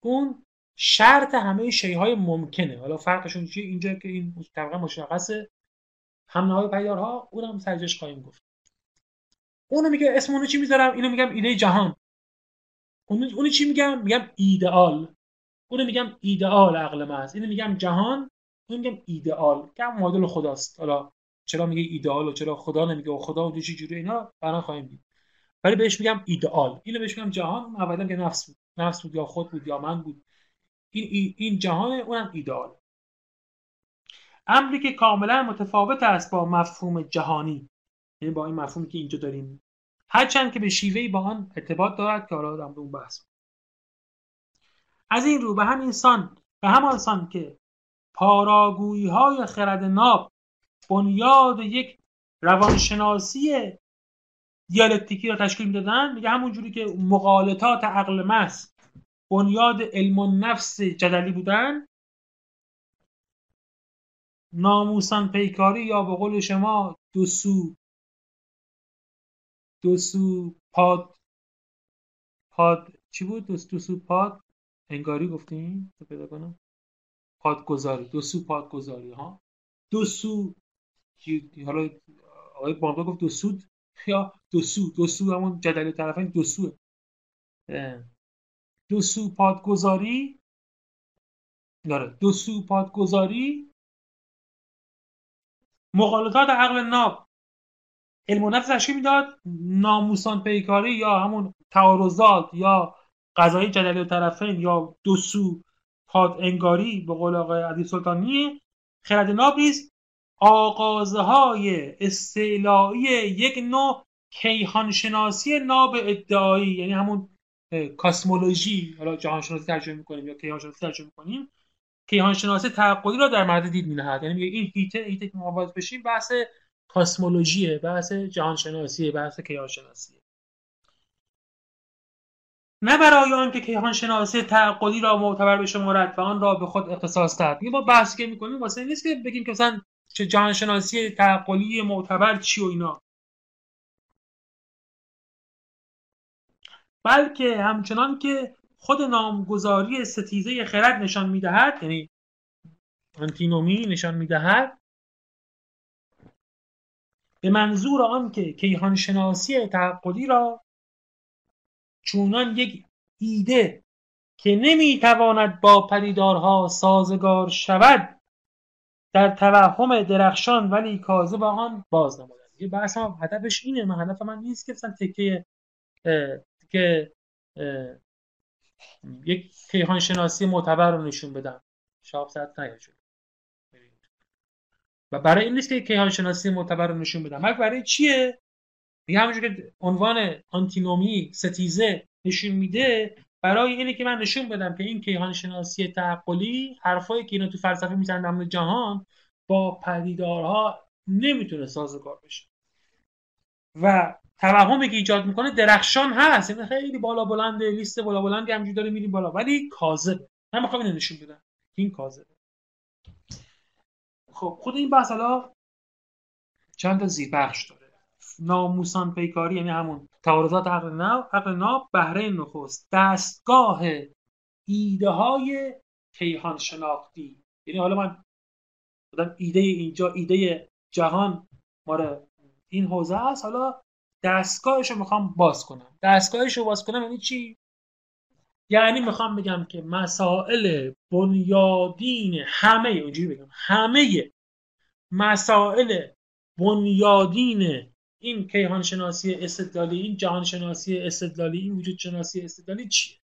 اون شرط همه شیء ممکنه. حالا فرقشون چیه؟ اینجا که این طبقه مشخصه. هم نهاد پریدارها اونم سرجش خواهیم گفت. اونو میگه اسم اونو چی می‌ذارم؟ اینو میگم ایده جهان. اونو چی میگم؟ میگم ایدئال. اونو میگم ایدئال عقل محض. اینو میگم جهان اونو میگم ایدئال. که معادل خداست. حالا چرا میگه ایدئال و چرا خدا نمیگه و خدا و چه جوری اینا؟ برام خواهیم دید. ولی بهش میگم ایدئال. اینو بهش میگم جهان. اولا که نفس بود. نفس بود یا خود بود یا من بود. این این جهان اونم ایدئال. امری که کاملا متفاوت است با مفهوم جهانی. یعنی با این مفهومی که اینجا داریم. هرچند که به شیوهی با آن ارتباط دارد که حالا در اون بحث. از این رو به هم انسان به همان سان که پاراگویی های خرد ناب بنیاد یک روانشناسی دیالکتیکی را تشکیل می‌دادن میگه همون جوری که مقالطات عقل محض بنیاد علم و نفس جدلی بودن ناموسان پیکاری یا به قول شما دو سو دو سو پاد پاد چی بود؟ دو, دو سو پاد؟ انگاری گفتیم؟ پیدا کنم. پادگذاری دو سو پادگذاری ها. دو سو حالا آقای بامبا گفت دو سود یا دو سو دو سو همون جدل طرفین دو سوه دو سو پادگذاری؟ داره. دو سو پادگذاری؟ مقالطات عقل ناب. علم و نفس تشکیل می‌داد. ناموسان پیکاری یا همون تعارضات یا قضایی جدلی طرفین یا دو سو پاد انگاری به قول آقای عدی سلطانی خرد ناب نیست آغازهای استعلایی یک نوع کیهانشناسی ناب ادعایی یعنی همون کاسمولوژی حالا جهانشناسی ترجمه می‌کنیم یا کیهانشناسی ترجمه می‌کنیم کیهانشناسی تعقلی را در مورد دید مینهد. یعنی این هیته هیته که ما بشیم بحث کاسمولوژیه بحث جهانشناسیه بحث کیهانشناسیه. نه برای آنکه کیهان شناسی تعقلی را معتبر بشمارد و آن را به خود اختصاص دهد. ما بحثی که می‌کنیم واسه نیست که بگیم که مثلا چه جهان شناسی تعقلی معتبر چی و اینا. بلکه همچنان که خود نامگذاری ستیزه خرد نشان می‌دهد یعنی انتینومی نشان می‌دهد به منظور آن که کیهان شناسی تعقلی را چونان یک ایده که نمی‌تواند با پدیدارها سازگار شود در توهم درخشان ولی کاذب آن باز نمودن یه بحث هم هدفش اینه. من هدف من نیست که مثلا تکه که یک کیهان شناسی معتبر رو نشون بدم. شاب ساعت نیاجون و برای این نیست که کیهان شناسی معتبر نشون بدم برای چیه؟ دیگه همونجور که عنوان آنتینومی ستیزه نشون میده برای اینه که من نشون بدم که این کیهان شناسی تعقلی حرفایی که اینا تو فلسفه می‌زنن در جهان با پدیدارها نمی‌تونه سازگار بشه. و توهمی که ایجاد می‌کنه درخشان هست. یعنی خیلی بالا بلنده لیست بالا بلندی همجوری داره میریم بالا. ولی کاذبه. من می‌خوام اینو نشون بدم این کاذبه. خب خود این بحث حالا چند تا زیربخش داره؟ ناموسان پیکاری یعنی همون تعارضات عقل ناب عقل ناب بهره نخست دستگاه ایده های کیهان شناختی یعنی حالا من بودم ایده اینجا ایده جهان ماره این حوزه است. حالا دستگاهش رو می‌خوام باز کنم. دستگاهش رو باز کنم یعنی چی؟ یعنی می‌خوام بگم که مسائل بنیادین همه اونجوری بگم همه مسائل بنیادین این کیهان شناسی استدلالی این جهان شناسی استدلالی این وجود شناسی استدلالی چیه؟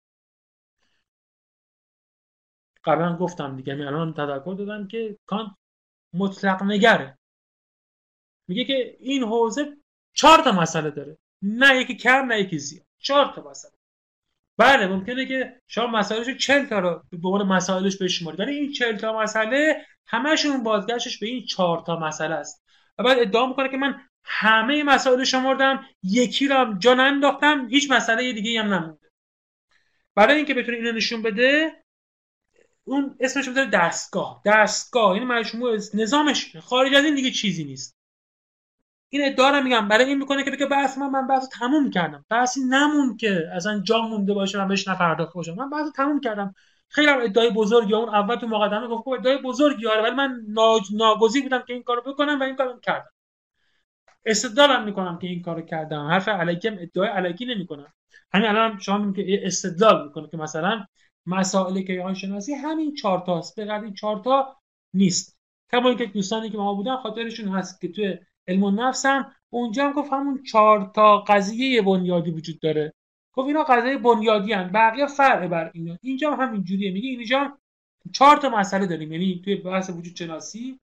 قبلا گفتم دیگه می الان تذکر دادم که کانت مطلق نگره. میگه که این حوزه چهار تا مسئله داره نه یکی کم نه یکی زیاد. چهار تا مسئله. بله ممکنه که شما مسائلش 40 تا رو به عنوان مسائلش بشمارید ولی این 40 تا مسئله همشون بازگشتش به این 4 تا مسئله است. و بعد ادعا می‌کنه که من همه مسائل شمردم یکی رو هم جا ننداختم هیچ مسئله دیگه هم نمونده. برای اینکه بتونه اینو نشون بده اون اسمش بذاره دستگاه. دستگاه این یعنی مجموعه نظامش خارج از این دیگه چیزی نیست. این ادعا رو میگم. برای این می‌کنه که بگه بحث من من بحث تموم کردم. بحثی نمون که اصلا جا مونده باشه من بهش نپرداخته باشم. من بحث تموم کردم. خیلی هم ادعای بزرگی اون اول تو مقدمه گفت ادعای بزرگی آره ولی من ناگزیر بودم که این کارو بکنم و این کارو کردم. استدلالم می‌کنم که این کارو کردم. حرف علیکی هم ادعای علیکی نمی‌کنم. همین الان شما که استدلال می‌کنه که مثلا مسائل کیهان شناسی همین چهار تاست به این چهار تا نیست. کما اینکه دوستانی که ما بودن خاطرشون هست که توی علم النفس هم. اونجا هم گفت همون چهار تا قضیه بنیادی وجود داره. گفت اینا قضیه بنیادی هم بقیه فرع بر اینا. اینجا هم همین جوریه. میگه اینجا چهار تا مسئله داریم. یعنی توی بحث وجود شناسی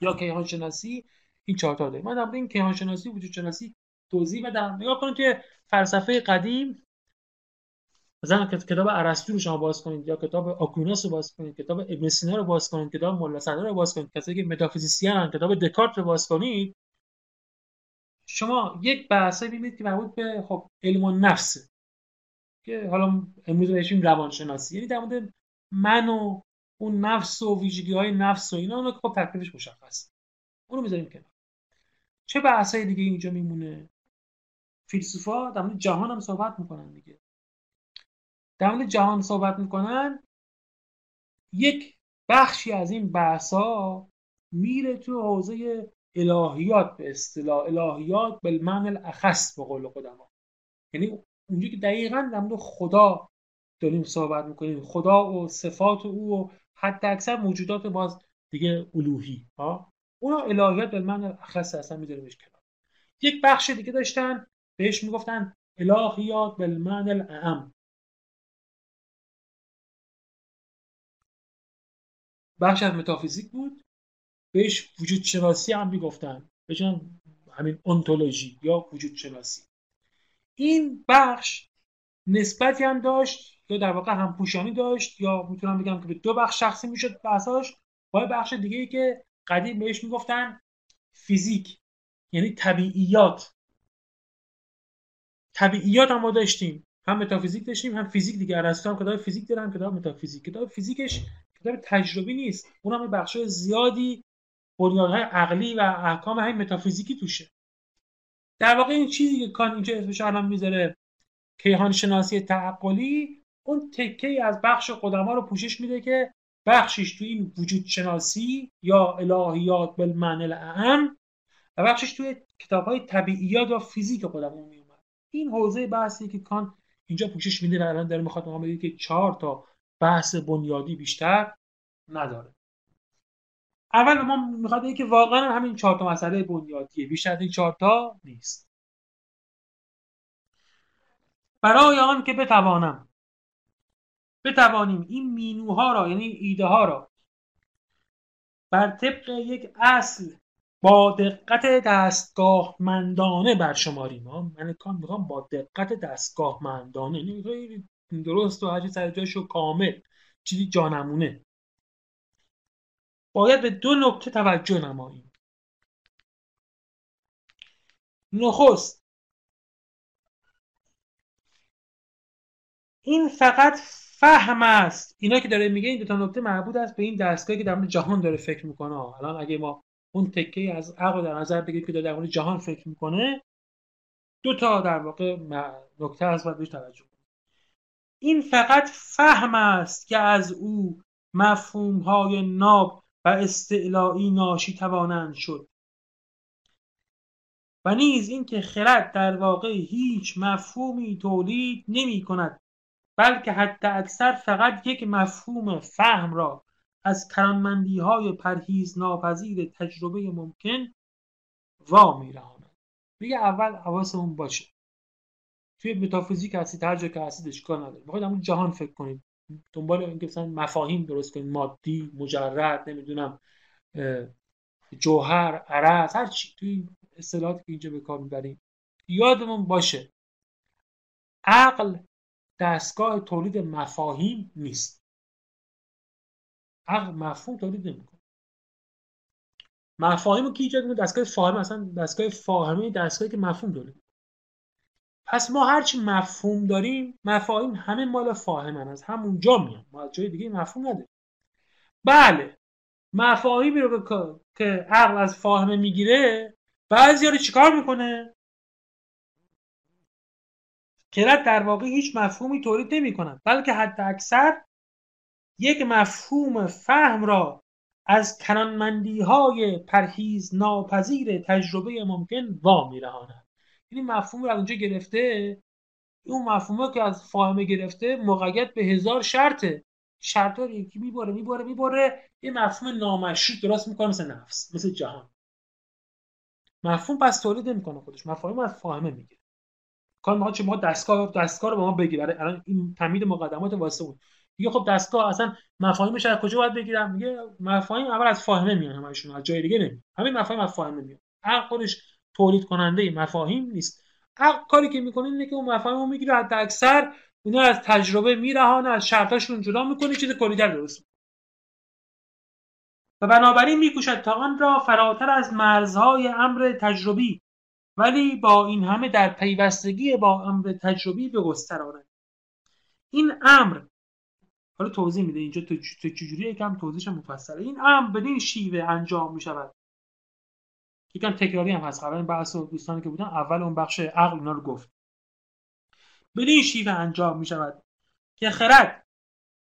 یا کیهان شناسی این چهار تا داریم. من در این کیهان شناسی وجود شناسی توضیح بدم. نگاه کنید توی فلسفه قدیم مثلا کتاب ارسطو رو شما باز کنید یا کتاب آکوناس رو باز کنید کتاب ابن سینا رو باز کنید کتاب ملا صدر رو باز کنید کسایی که متافیزیسین کتاب دکارت رو باز کنید. شما یک بحثه می‌بینید که مربوط به خب علم و نفسه که حالا امروز بهشیم روانشناسی. یعنی در مورد من و اون نفس و ویژگی های نفس و اینا اونو که خب تکلیفش مشخص اونو می‌ذاریم کنار. چه بحثای دیگه اینجا میمونه؟ فیلسوفا در مورد جهان هم صحبت می‌کنن دیگه. در مورد جهان صحبت می‌کنن یک بخشی از این بحثا میره تو حوزه الهیات به اصطلاح الهیات بالمعنی الاخص به قول قدما یعنی اونجا که دقیقا در مورد خدا داریم صحبت می‌کنیم. خدا و صفات او و حتی اکثر موجودات باز دیگه الوهی ها؟ اونا الهیات بالمعنی الاخص اصلا میذاریمش کنار. یک بخش دیگه داشتن بهش می‌گفتن الهیات بالمعنی الاعم بخش از متافیزیک بود. بهش وجود شناسی هم می‌گفتن. بهش همین انتولوژی یا وجود شناسی. این بخش نسبتی هم داشت یا در واقع هم پوشانی داشت یا می‌تونم بگم که به دو بخش شخصی می‌شد بحثاش. با بخش دیگه ای که قدیم بهش می‌گفتن فیزیک یعنی طبیعیات. طبیعیات هم ما داشتیم. هم متافیزیک داشتیم هم فیزیک دیگه. ارسطو هم کتاب فیزیک داره هم کتاب متافیزیک. کتاب فیزیکش کتاب تجربی نیست. اون هم بخش زیادی بنیانهای عقلی و احکام همین متافیزیکی توشه. در واقع این چیزی که کان اینجا اسمش الان می‌ذاره کیهان شناسی تعقلی اون تکه از بخش قدما رو پوشش میده که بخشش تو این وجود شناسی یا الهیات بالمعنی الاعم و بخشش توی کتاب های طبیعیات یا فیزیک قدما میومد. این حوزه بحثی که کان اینجا پوشش میده و الان داره می‌خواد ما که چهار تا بحث بنیادی بیشتر نداره. اول ما می‌خواد که واقعا همین چهار تا مسئله بنیادیه. بیشتر از این چهار تا نیست. برای آن که بتوانم بتوانیم این مینوها را یعنی ایده ها را بر طبق یک اصل با دقت دستگاهمندانه برشماریم. من کان می‌خوام با دقت دستگاهمندانه. یعنی درست و هرچی سر جایش کامل. چیزی جانمونه. باید به دو نکته توجه نماییم. نخست. این فقط فهم است. اینا که داره میگه این دو تا نکته مربوط است به این دستگاهی که در مورد جهان داره فکر می‌کنه. الان اگه ما اون تکه از عقل در نظر بگیریم که داره در مورد جهان فکر می‌کنه دو تا در واقع نکته باید بهش توجه این فقط فهم است که از او مفهوم های ناب و استعلایی ناشی توانند شد. و نیز اینکه خرد در واقع هیچ مفهومی تولید نمی کند بلکه حتی اکثر فقط یک مفهوم فهم را از کرانمندی های پرهیز ناپذیر تجربه ممکن وا میرهاند میگه اول حواسمون باشه. توی متافیزیک هستید هر جا که هستید اشکال نداره. می‌خواید همون جهان فکر کنید. دنبال اینکه مثلا مفاهیم درست کنید. مادی مجرد نمی‌دونم جوهر عرض هر چی. توی اصطلاحاتی که اینجا به کار می‌بریم. یادمون باشه. عقل دستگاه تولید مفاهیم نیست. عقل مفهوم تولید نمی‌کنه. مفاهیم رو کی ایجاد دستگاه فاهم اصلا دستگاه فاهمه دستگاهی که مفهوم تولید پس ما هرچی مفهوم داریم مفاهیم همه مال فاهمن از همونجا میان. ما از جای دیگه مفهوم نداریم. بله مفاهیمی رو که عقل از فاهمه می‌گیره بعضی رو چیکار می‌کنه؟ کرت در واقع هیچ مفهومی تولید نمی کند بلکه حتی اکثر یک مفهوم فهم را از کنانمندی های پرهیز ناپذیر تجربه ممکن وا میرهاند یعنی مفهوم رو از اونجا گرفته اون مفهومه که از فاهمه گرفته مقید به هزار شرطه. شرط رو یکی میباره میباره میباره یه مفهوم نامشروط درست می‌کنه مثل نفس مثل جهان. مفهوم پس تولید نمی‌کنه خودش مفاهیم از فاهمه می‌گیره. کار می‌خواد چه ما دستگاه دستگاه رو به ما بگیره. الان این تمید مقدمات واسه اون. میگه خب دستگاه اصلا مفاهیمش از کجا باید بگیرم؟ میگه مفاهیم اول از فاهمه میان همشون از جای دیگه نمیاد همین مفاهیم از فاهمه میاد عقل خودش تولید کننده مفاهیم نیست. کاری که می‌کنه اینه که اون مفاهیم رو می‌گیره حد اکثر اینا از تجربه میرهانه از شرطاشون جدا می‌کنه چیز کلیتر درست و بنابراین میکوشد تا آن را فراتر از مرزهای امر تجربی ولی با این همه در پیوستگی با امر تجربی به گستراند این امر حالا توضیح میده اینجا تو چجوری یکم توضیحش مفصله. این امر بدین شیوه انجام می‌شود. یکم تکراری هم هست. قبلا بحث دوستانی که بودن اول اون بخش عقل اینا رو گفت. بدین شیوه انجام می‌شود که خرد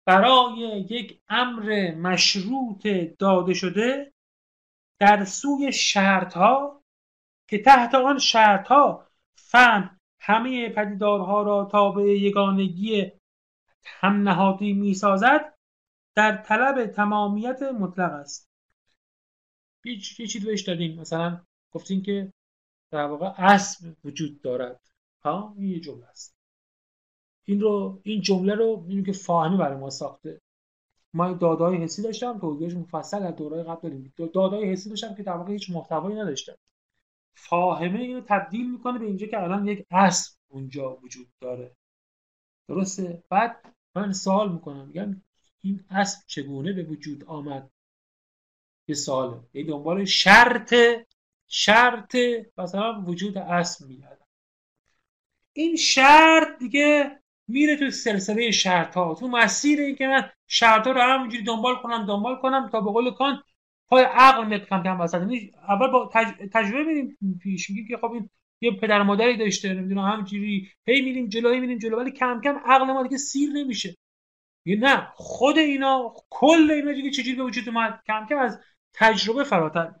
برای یک امر مشروط داده شده در سوی شرطها که تحت آن شرطها فهم همه پدیدارها را تابع یگانگی هم نهادی می سازد در طلب تمامیت مطلق است. یه چیزی بهش دادیم. مثلا گفتیم که در واقع اسب وجود دارد. ها این یه جمله است. این رو این جمله رو می‌بینیم که فاهمی برای ما ساخته. ما دادای حسی داشتم توضیحش مفصل در دوره قبل داریم. دادای حسی داشتم که در واقع هیچ محتوایی نداشتم. فاهمه اینو تبدیل می‌کنه به اینجا که الان یک اسب اونجا وجود داره. درسته؟ بعد من سوال می‌کنم. میگم این اسب چگونه به وجود آمد؟ یه سواله. یه دنبال شرط شرط مثلا وجود اسب میگردم. این شرط دیگه میره تو سلسله شرط ها تو مسیر این که من شرط ها رو همونجوری دنبال کنم دنبال کنم تا به قول کان پای عقل میاد کم کم وسط. یعنی اول با تجربه میریم پیش. میگیم که خب این یه پدر مادری داشته نمی‌دونم همینجوری هی میریم جلو هی میریم جلو ولی کم کم عقل ما دیگه سیر نمیشه. یه نه خود اینا کل اینا دیگه چجوری به وجود اومد؟ کم کم از تجربه فراتر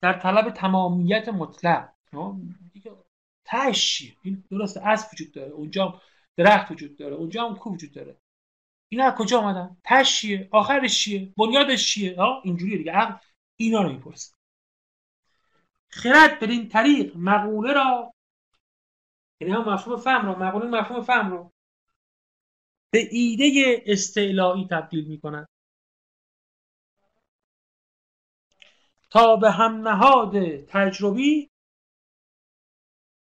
در طلب تمامیت مطلق تش این درست اسب وجود داره اونجا درخت وجود داره اونجا هم کو وجود داره. اینا از کجا آمدن تش چیه؟ آخرش چیه؟ بنیادش چیه؟ ها اینجوریه دیگه. عقل اینا رو می‌پرسه. خرد این طریق مقوله را یعنی هم مفهوم فهم رو مقوله مفهوم فهم رو به ایده استعلایی تبدیل می‌کنن. تا به هم نهاد تجربی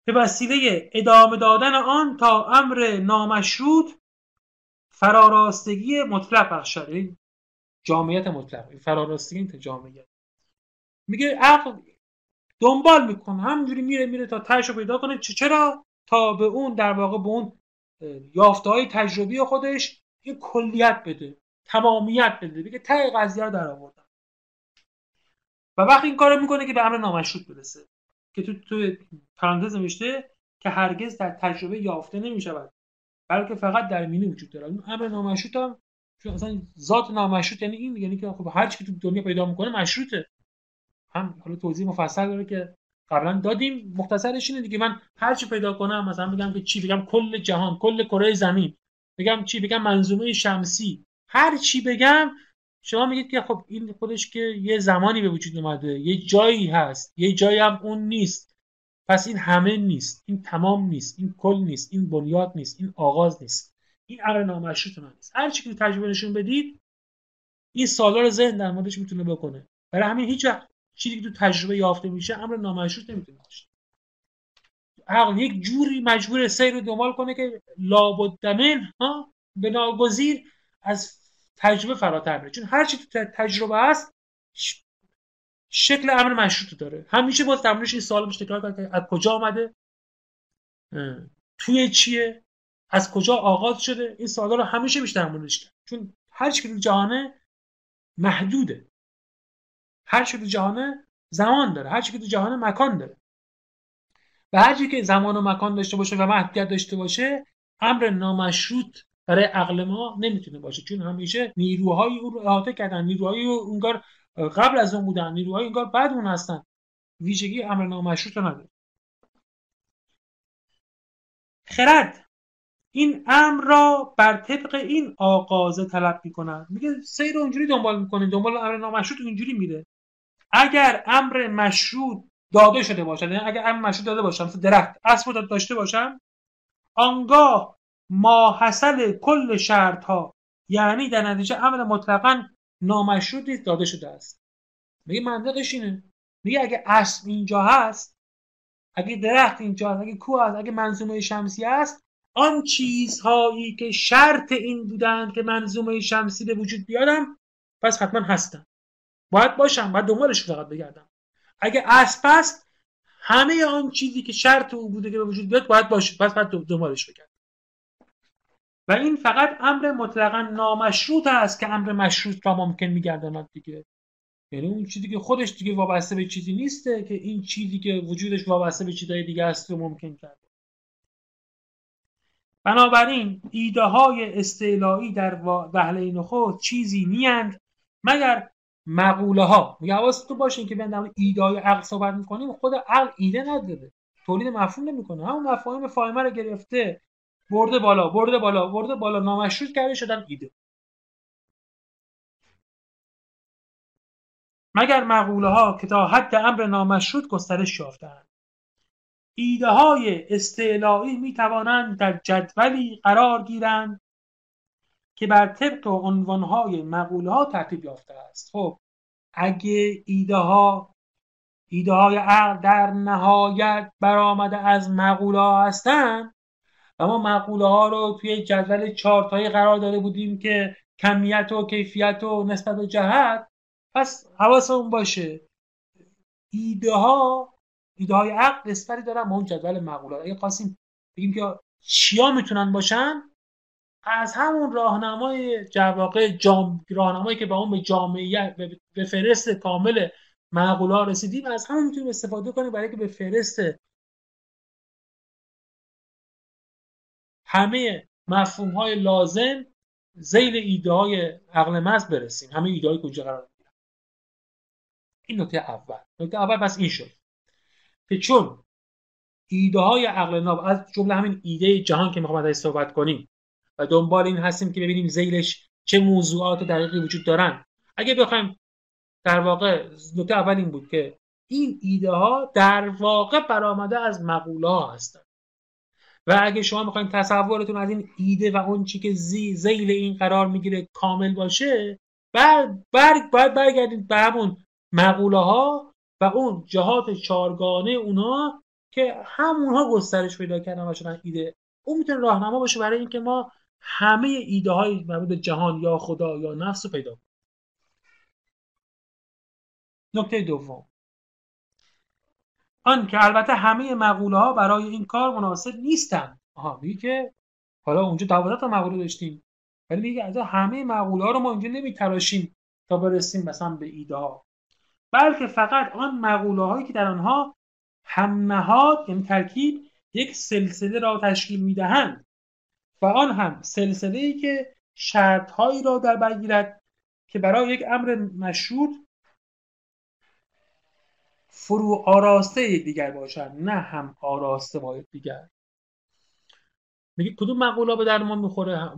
به وسیله ادامه دادن آن تا امر نامشروط فراراستگی مطلق بخشد. یعنی جامعیت مطلق فراراستگی این جامعیت. میگه عقل دنبال می‌کنه همینجوری میره میره تا تهش رو پیدا کنه. چرا؟ تا به اون در واقع به اون یافته های تجربی خودش یه کلیت بده تمامیت بده. بگه ته قضیه رو در آوردن و وقتی این کار می‌کنه که به امر نامشروط برسه. که تو تو پرانتز نوشته که هرگز در تجربه یافته نمی‌شود. بلکه فقط در مینه وجود داره این امر نامشروط هم اصلا ذات نامشروط یعنی این یعنی که خب هر چی که تو دنیا پیدا می‌کنه مشروطه. هم حالا توضیح مفصل داره که قبلا دادیم. مختصرش اینه دیگه. من هر چی پیدا کنم مثلا بگم که چی؟ بگم کل جهان کل کره زمین. بگم چی؟ بگم منظومه شمسی. هر چی بگم شما میگید که خب این خودش که یه زمانی به وجود اومده یه جایی هست یه جایی هم اون نیست. پس این همه نیست این تمام نیست این کل نیست این بنیاد نیست این آغاز نیست. این عقل نامشروط من نیست. هر چی که تجربه نشون بدید این سالا رو ذهن در موردش می‌تونه بکنه. برای همین هیچ وقت چیزی که تو تجربه یافته میشه امر نامشروط نمی‌تونه باشه. عقل یک جوری مجبور سیر رو دنبال کنه که لابد من ها به ناگزیر از تجربه فراتر بره چون هر چی تو تجربه هست شکل امر مشروط داره. همیشه باز در این سوال میشه تکرار که از کجا آمده؟ توی چیه؟ از کجا آغاز شده؟ این سوالا رو همیشه بیشتر موردش کرد. چون هر چی تو جهانه محدوده. هر چی تو جهانه زمان داره. هر چی که تو جهانه مکان داره. و هر چی که زمان و مکان داشته باشه و محدودیت داشته باشه امر نامشروط برای عقل ما نمی‌تونه باشه چون همیشه نیروهای او رو احاطه کردن نیروهای اونگار قبل از اون بودن نیروهای انگار بعد اون هستن. ویژگی امر نامشروط نداره خرد. این امر را بر طبق این آغازه طلب می‌کنن میگه سیر رو اونجوری دنبال می‌کنه دنبال امر نامشروط اینجوری میره. اگر امر مشروط داده شده باشد یعنی اگر امر مشروط داده باشم مثل درخت اسب داشته باشم آنگاه ما حاصل کل شرط ها یعنی در نتیجه امر مطلقا نامشروطی داده شده است. میگه منطقش اینه. میگه اگه اسب اینجا هست اگه درخت اینجا هست اگه کوه هست اگه منظومه شمسی هست آن چیزهایی که شرط این بودند که منظومه شمسی به وجود بیادم پس حتما هستن. باید باشم باید دنبالش فقط بگردم. اگه اسب هست همه آن چیزی که شرط او بوده که به وجود بیاد باید باشه. پس باید دنبالش بگردم. و این فقط امر مطلقا نامشروط است که امر مشروط را ممکن میگرداند دیگه. یعنی اون چیزی که خودش دیگه وابسته به چیزی نیسته که این چیزی که وجودش وابسته به چیزهای دیگه است رو ممکن کرده. بنابراین ایده های استعلایی در وهله نخود چیزی نیند مگر مقوله ها میگه حواستون باشه که بیان ایده های عقل صحبت می‌کنیم خود عقل ایده نداره. تولید مفهوم نمی‌کنه. همون مفاهیم فاهمه رو گرفته. برده بالا برده بالا برده بالا. نامشروط کرده شدن ایده. مگر مقوله ها که تا حد امر نامشروط گسترش یافتند ایده های استعلایی می توانند در جدولی قرار گیرند که بر طبق عنوان های مقوله ها ترتیب یافته است. خب اگه ایده ها ایده های عقل در نهایت برآمده از مقوله ها هستند و ما مقوله ها رو توی جدول چارتایی قرار داده بودیم که کمیت و کیفیت و نسبت و جهت پس حواسمون باشه. ایده ها ایده های عقل نسبتی دارن با اون جدول مقوله. اگه خواستیم بگیم که چیا می‌تونن باشن از همون راهنمای جواقع جام... راهنمایی که با اون به جامعیت به فرست کامل معقوله رسیدیم از همون می‌تونیم استفاده کنیم برای که به فرست همه مفهوم های لازم زیل ایده های عقل محض برسیم. همه ایده های کجا قرار می‌گیرن؟ این نکته اول. نکته اول پس این شد که چون ایده های عقل ناب از جمله همین ایده جهان که می‌خوام ازش صحبت کنیم و دنبال این هستیم که ببینیم زیلش چه موضوعات دقیقی وجود دارن. اگه بخوایم در واقع نکته اول این بود که این ایده ها در واقع برآمده از مقوله ها هستند و اگه شما می‌خواین تصورتون از این ایده و اون چی که زی زیل این قرار می‌گیره کامل باشه بعد بر باید برگردید به همون مقوله ها و اون جهات چارگانه اونا که همونها گسترش پیدا کردن و شدن ایده. اون می‌تونه راهنما باشه برای اینکه ما همه ایده های مربوط جهان یا خدا یا نفس رو پیدا کنیم. نکته دوم. آن که البته همه مقوله ها برای این کار مناسب نیستند. آها میگه که حالا اونجا 12 تا مقوله داشتیم. ولی میگه از همه مقوله ها رو ما اینجا نمیتراشیم تا برسیم مثلا به ایده ها بلکه فقط آن مقوله هایی که در آنها هم نهاد یعنی ترکیب یک سلسله را تشکیل می‌دهند و آن هم سلسله ای که شرط هایی را در بر که برای یک امر مشروط فرو آراسته دیگر باشن نه هم آراسته با دیگر. میگه کدوم مقوله به در ما می‌خوره؟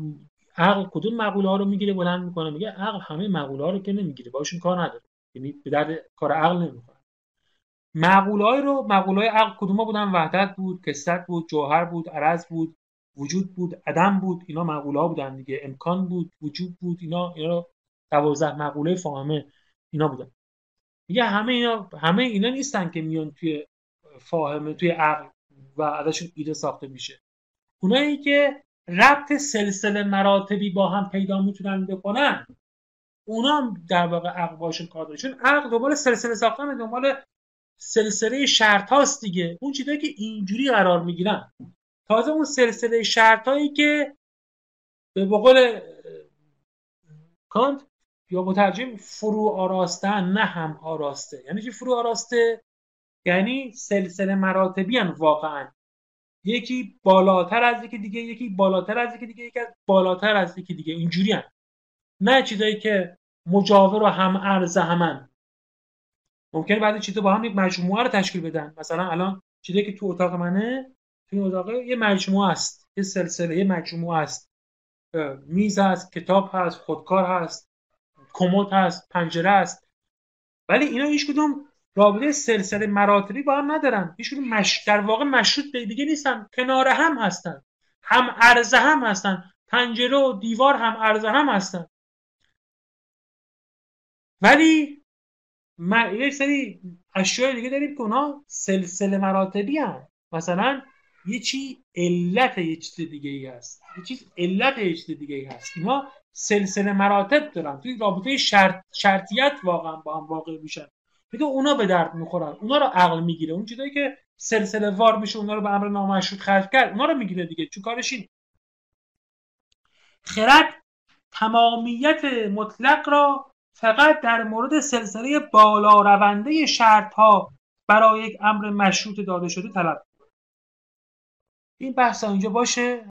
عقل کدوم مقوله ها رو می‌گیره بلند می‌کنه؟ میگه عقل همه مقوله ها رو که نمی‌گیره باشون کار نداره. یعنی به درد کار عقل نمی‌خوره. مقوله رو مقوله های عقل کدوم بودن؟ وحدت بود کسرت بود جوهر بود عرض بود وجود بود عدم بود اینا مقوله ها بودن دیگه. امکان بود وجود بود اینا اینا دوازده مقوله فاهمه اینا بودن. میگه همه اینا همه اینا نیستن که میان توی فاهمه توی عقل و ازشون ایده ساخته میشه. اونایی که ربط سلسله مراتبی با هم پیدا می‌تونن بکنن اونا هم در واقع عقل باشون کار داره چون عقل دنبال سلسله ساختن دنبال سلسله شرط هاست دیگه. اون چیزایی که اینجوری قرار می‌گیرن. تازه اون سلسله شرط هایی که به بقول کانت یا مترجم فرو آراستن نه هم آراسته. یعنی چی فرو آراسته؟ یعنی سلسله مراتبی هم واقعا. یکی بالاتر از یکی دیگه یکی بالاتر از یکی دیگه یکی بالاتر از یکی دیگه. اینجوری هم. نه چیزایی که مجاور و هم ارز همن. ممکنه بعضی چیزا با هم یک مجموعه رو تشکیل بدن. مثلا الان چیزی که تو اتاق منه تو این اتاق یه مجموعه است. یه سلسله یه مجموعه است. میز هست کتاب هست خودکار هست. کمد هست پنجره هست ولی اینا هیچ کدوم رابطه سلسله مراتبی با هم ندارن. هیچ کدوم مش... در واقع مشروط به دیگه نیستن. کنار هم هستن. هم عرضه هم هستن. پنجره و دیوار هم عرضه هم هستن. ولی یک سری اشیاء دیگه داریم که اونا سلسله مراتبی هم مثلا یه چی علت یه چیز دیگه ای هست. یه چیز علت یه چیز دیگه ای هست. اینا سلسله مراتب دارن. توی رابطه شرط شرطیت واقعا با هم واقع میشن. میگه اونا به درد می‌خورن. اونا رو عقل می‌گیره. اون چیزایی که سلسله وار میشه اونا رو به امر نامشروط خلق کرد اونا رو می‌گیره دیگه. چون کارش این. خرد تمامیت مطلق را فقط در مورد سلسله بالا رونده شرط ها برای یک امر مشروط داده شده طلب. این بحث اینجا باشه.